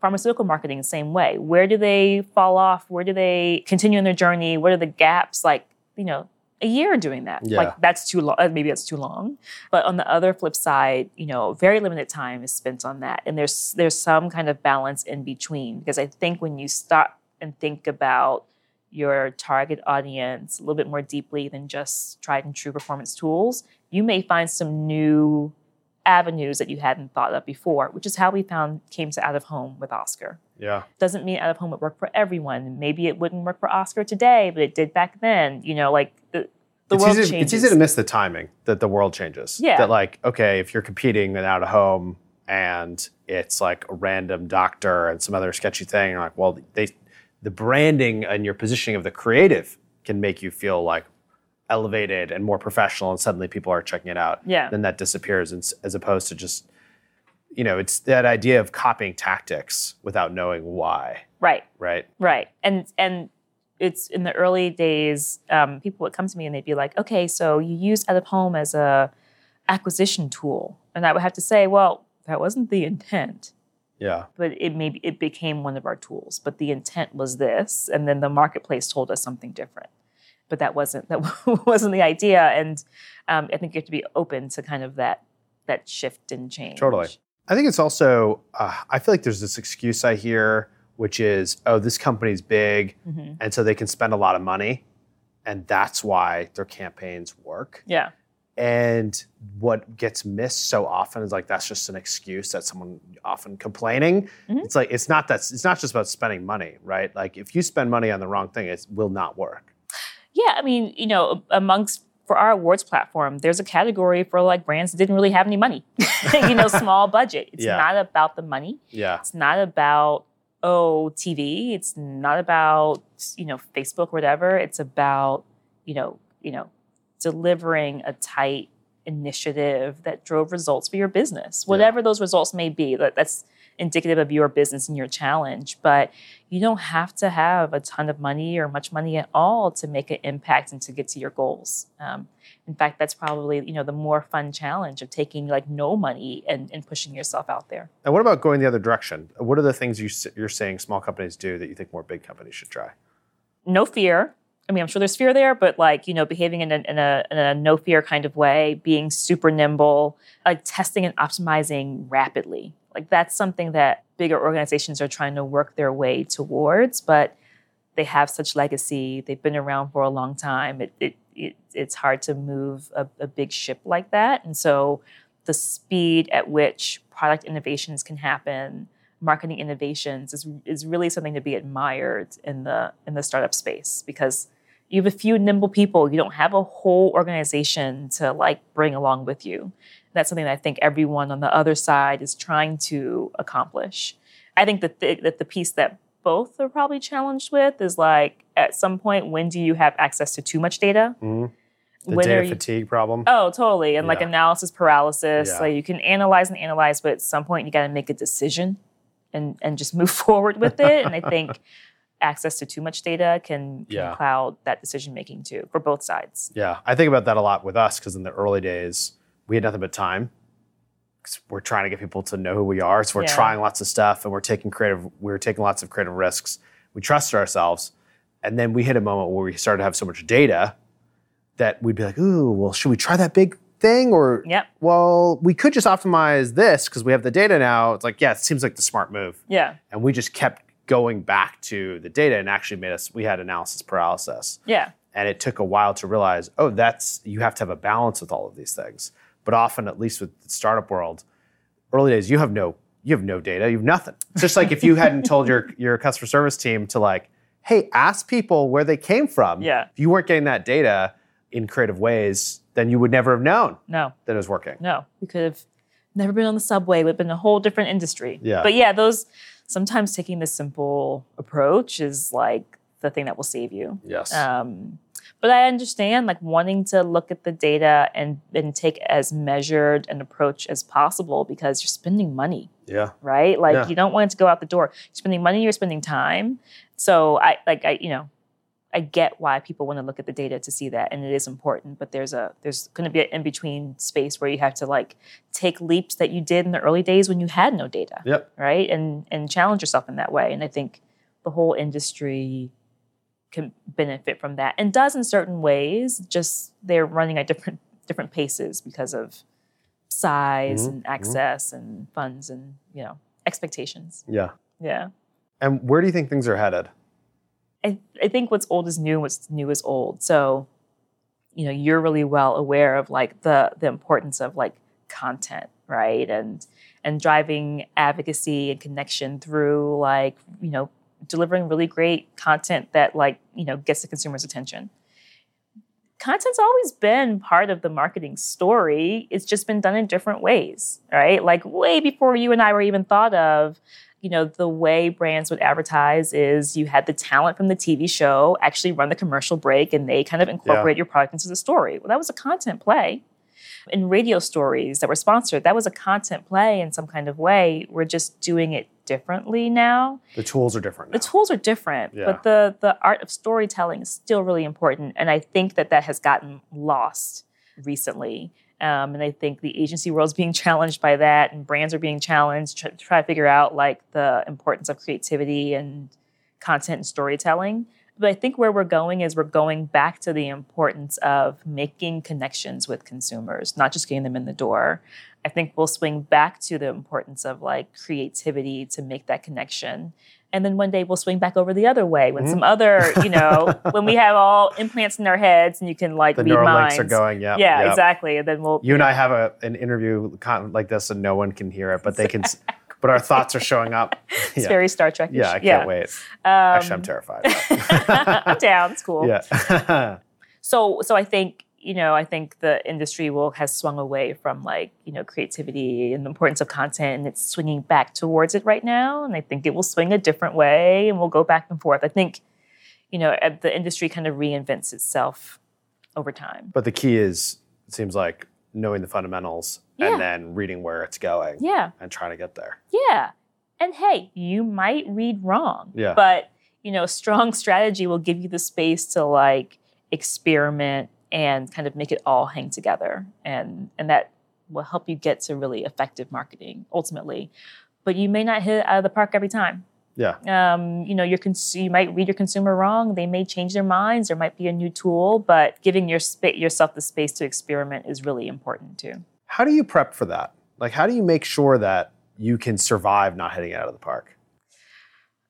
pharmaceutical marketing the same way. Where do they fall off? Where do they continue in their journey? What are the gaps? Like, you know, a year doing that. Yeah. Like that's too long. Uh, maybe that's too long. But on the other flip side, you know, very limited time is spent on that, and there's there's some kind of balance in between because I think when you stop and think about your target audience a little bit more deeply than just tried and true performance tools, you may find some new avenues that you hadn't thought of before, which is how we found came to out of home with Oscar. Yeah. Doesn't mean out of home would work for everyone. Maybe it wouldn't work for Oscar today, but it did back then. You know, like the, the it's world easy, changes. It's easy to miss the timing that the world changes. Yeah. That like, okay, if you're competing in out of home and it's like a random doctor and some other sketchy thing, you're like, well, they the branding and your positioning of the creative can make you feel like elevated and more professional and suddenly people are checking it out. Yeah. Then that disappears and as opposed to just you know, it's that idea of copying tactics without knowing why, right. right? Right. And and it's in the early days, um, people would come to me and they'd be like, okay, so you use out of home as a acquisition tool. And I would have to say, well, that wasn't the intent. Yeah. But it maybe it became one of our tools. But the intent was this, and then the marketplace told us something different. But that wasn't that wasn't the idea. And um, I think you have to be open to kind of that that shift and change. Totally. I think it's also, uh, I feel like there's this excuse I hear, which is, oh, this company's big, Mhm. and so they can spend a lot of money, and that's why their campaigns work. Yeah. And what gets missed so often is like that's just an excuse that someone often complaining. Mhm. It's like it's not that it's not just about spending money, right? Like if you spend money on the wrong thing, it will not work. Yeah, I mean, you know, amongst for our awards platform, there's a category for like brands that didn't really have any money. you know, small budget. It's Yeah. not about the money. Yeah. It's not about oh TV. It's not about you know Facebook, whatever. It's about you know you know delivering a tight initiative that drove results for your business, whatever those results may be. That that's indicative of your business and your challenge. But you don't have to have a ton of money or much money at all to make an impact and to get to your goals. Um, in fact, that's probably you know the more fun challenge of taking like no money and, and pushing yourself out there. And what about going the other direction? What are the things you, you're saying small companies do that you think more big companies should try? no fear. I mean, I'm sure there's fear there, but like, you know, behaving in a, in a, in a no fear kind of way, being super nimble, like testing and optimizing rapidly. Like, that's something that bigger organizations are trying to work their way towards, but they have such legacy. They've been around for a long time. It, it, it, it's hard to move a, a big ship like that. And so, the speed at which product innovations can happen, marketing innovations is, is really something to be admired in the in the startup space because you have a few nimble people. You don't have a whole organization to like bring along with you. That's something that I think everyone on the other side is trying to accomplish. I think that the, that the piece that both are probably challenged with is like at some point when do you have access to too much data? Mhm. The When data you- fatigue problem. Oh, totally. And like analysis paralysis. Yeah. Like you can analyze and analyze, but at some point you got to make a decision and and just move forward with it. and I think access to too much data can, can Yeah. cloud that decision making too for both sides. Yeah, I think about that a lot with us because in the early days we had nothing but time. we're trying to get people to know who we are, so we're Yeah. trying lots of stuff and we're taking creative. We were taking lots of creative risks. We trusted ourselves, and then we hit a moment where we started to have so much data that we'd be like, "Ooh, well, should we try that big thing?" Or, Yep. well, we could just optimize this because we have the data now. It's like, yeah, it seems like the smart move Yeah. and we just kept going back to the data and actually made us we had analysis paralysis Yeah. and it took a while to realize oh that's you have to have a balance with all of these things but often at least with the startup world early days you have no you have no data you have nothing it's just like if you hadn't told your your customer service team to like hey ask people where they came from Yeah. if you weren't getting that data in creative ways then you would never have known No. that it was working No. We could have never been on the subway. We've been a whole different industry. Yeah. But yeah, those sometimes taking the simple approach is like the thing that will save you. yes Um, but I understand like wanting to look at the data and, and take as measured an approach as possible because you're spending money, yeah right? Like Yeah. you don't want it to go out the door. You're spending money, you're spending time. So I like I, you know, I get why people want to look at the data to see that, and it is important. But there's a there's going to be an in between space where you have to like take leaps that you did in the early days when you had no data yep right? And and challenge yourself in that way. And I think the whole industry can benefit from that and does in certain ways. Just they're running at different different paces because of size Mhm, and access and funds and you know expectations. yeah Yeah. and where do you think things are headed I, I think what's old is new, and what's new is old. So, you know, you're really well aware of like the the importance of like content, right? And and driving advocacy and connection through like, you know, delivering really great content that like, you know, gets the consumer's attention. Content's always been part of the marketing story. It's just been done in different ways, right? Like way before you and I were even thought of, you know, the way brands would advertise is you had the talent from the TV show actually run the commercial break and they kind of incorporate your product into the story. Well, that was a content play. In radio stories that were sponsored, that was a content play in some kind of way. We're just doing it differently now. the tools are different now. The tools are different, Yeah. but the the art of storytelling is still really important, and I think that that has gotten lost recently. Um, and I think the agency world is being challenged by that, and brands are being challenged to try to figure out like the importance of creativity and content and storytelling. But I think where we're going is we're going back to the importance of making connections with consumers, not just getting them in the door. I think we'll swing back to the importance of like creativity to make that connection. And then one day we'll swing back over the other way when mm-hmm. some other, you know, when we have all implants in our heads and you can like the read neural minds. links are going. Yeah, yeah, exactly. And then we'll You and I have a, an interview like this, and no one can hear it, but they can. but our thoughts are showing up. it's yeah. very Star Trek. yeah, I can't wait. Um, Actually, I'm terrified. I'm down. It's cool. yeah, so so I think you know I think the industry will has swung away from like you know creativity and the importance of content and it's swinging back towards it right now and I think it will swing a different way and we'll go back and forth. I think you know uh, the industry kind of reinvents itself over time. but the key is, it seems like knowing the fundamentals Yeah. and then reading where it's going Yeah. and trying to get there. Yeah. And hey, you might read wrong. Yeah. But, you know, strong strategy will give you the space to like experiment and kind of make it all hang together. And and that will help you get to really effective marketing ultimately. But you may not hit it out of the park every time. Yeah, Um, you know, your cons- you might read your consumer wrong. They may change their minds. There might be a new tool, but giving your spa- yourself the space to experiment is really important too. how do you prep for that? Like, how do you make sure that you can survive not hitting it out of the park?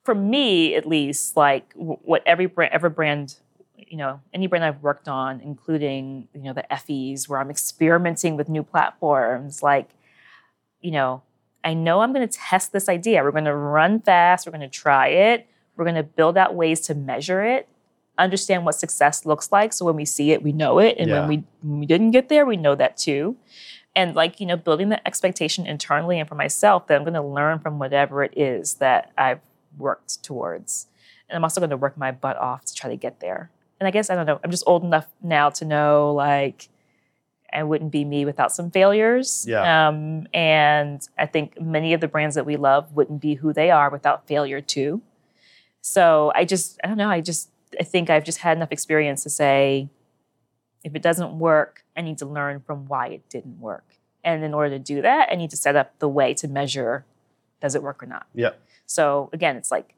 for me at least like w- what every brand every brand you know any brand i've worked on including you know the Effies where i'm experimenting with new platforms like you know i know i'm going to test this idea we're going to run fast we're going to try it we're going to build out ways to measure it understand what success looks like. So when we see it, we know it. And Yeah. when we when we didn't get there, we know that too. And like, you know, building the expectation internally and for myself that I'm gonna learn from whatever it is that I've worked towards. And I'm also gonna work my butt off to try to get there. And I guess I don't know, I'm just old enough now to know like I wouldn't be me without some failures. Yeah. Um, and I think many of the brands that we love wouldn't be who they are without failure too. So I just, I don't know, I just, I think I've just had enough experience to say, if it doesn't work, I need to learn from why it didn't work. And in order to do that, I need to set up the way to measure does it work or not. Yep. So again, it's like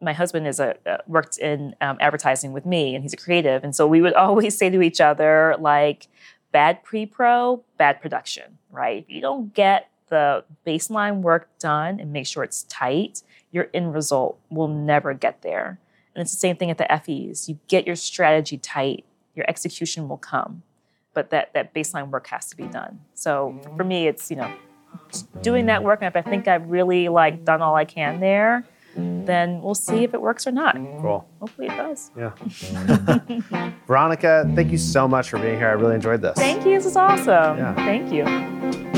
my husband is a uh, worked in um, advertising with me, and he's a creative, and so we would always say to each other like, "Bad pre-pro, bad production." Right? If you don't get the baseline work done and make sure it's tight, your end result will never get there. And it's the same thing at the Effies. You get your strategy tight, your execution will come, but that that baseline work has to be done. So for mm-hmm. me, it's you know doing that work, and if I think I've really like done all I can there, Mm. then we'll see if it works or not. Cool. Hopefully it does. Yeah. Veronica, thank you so much for being here. I really enjoyed this. Thank you. This is awesome. Yeah. Thank you.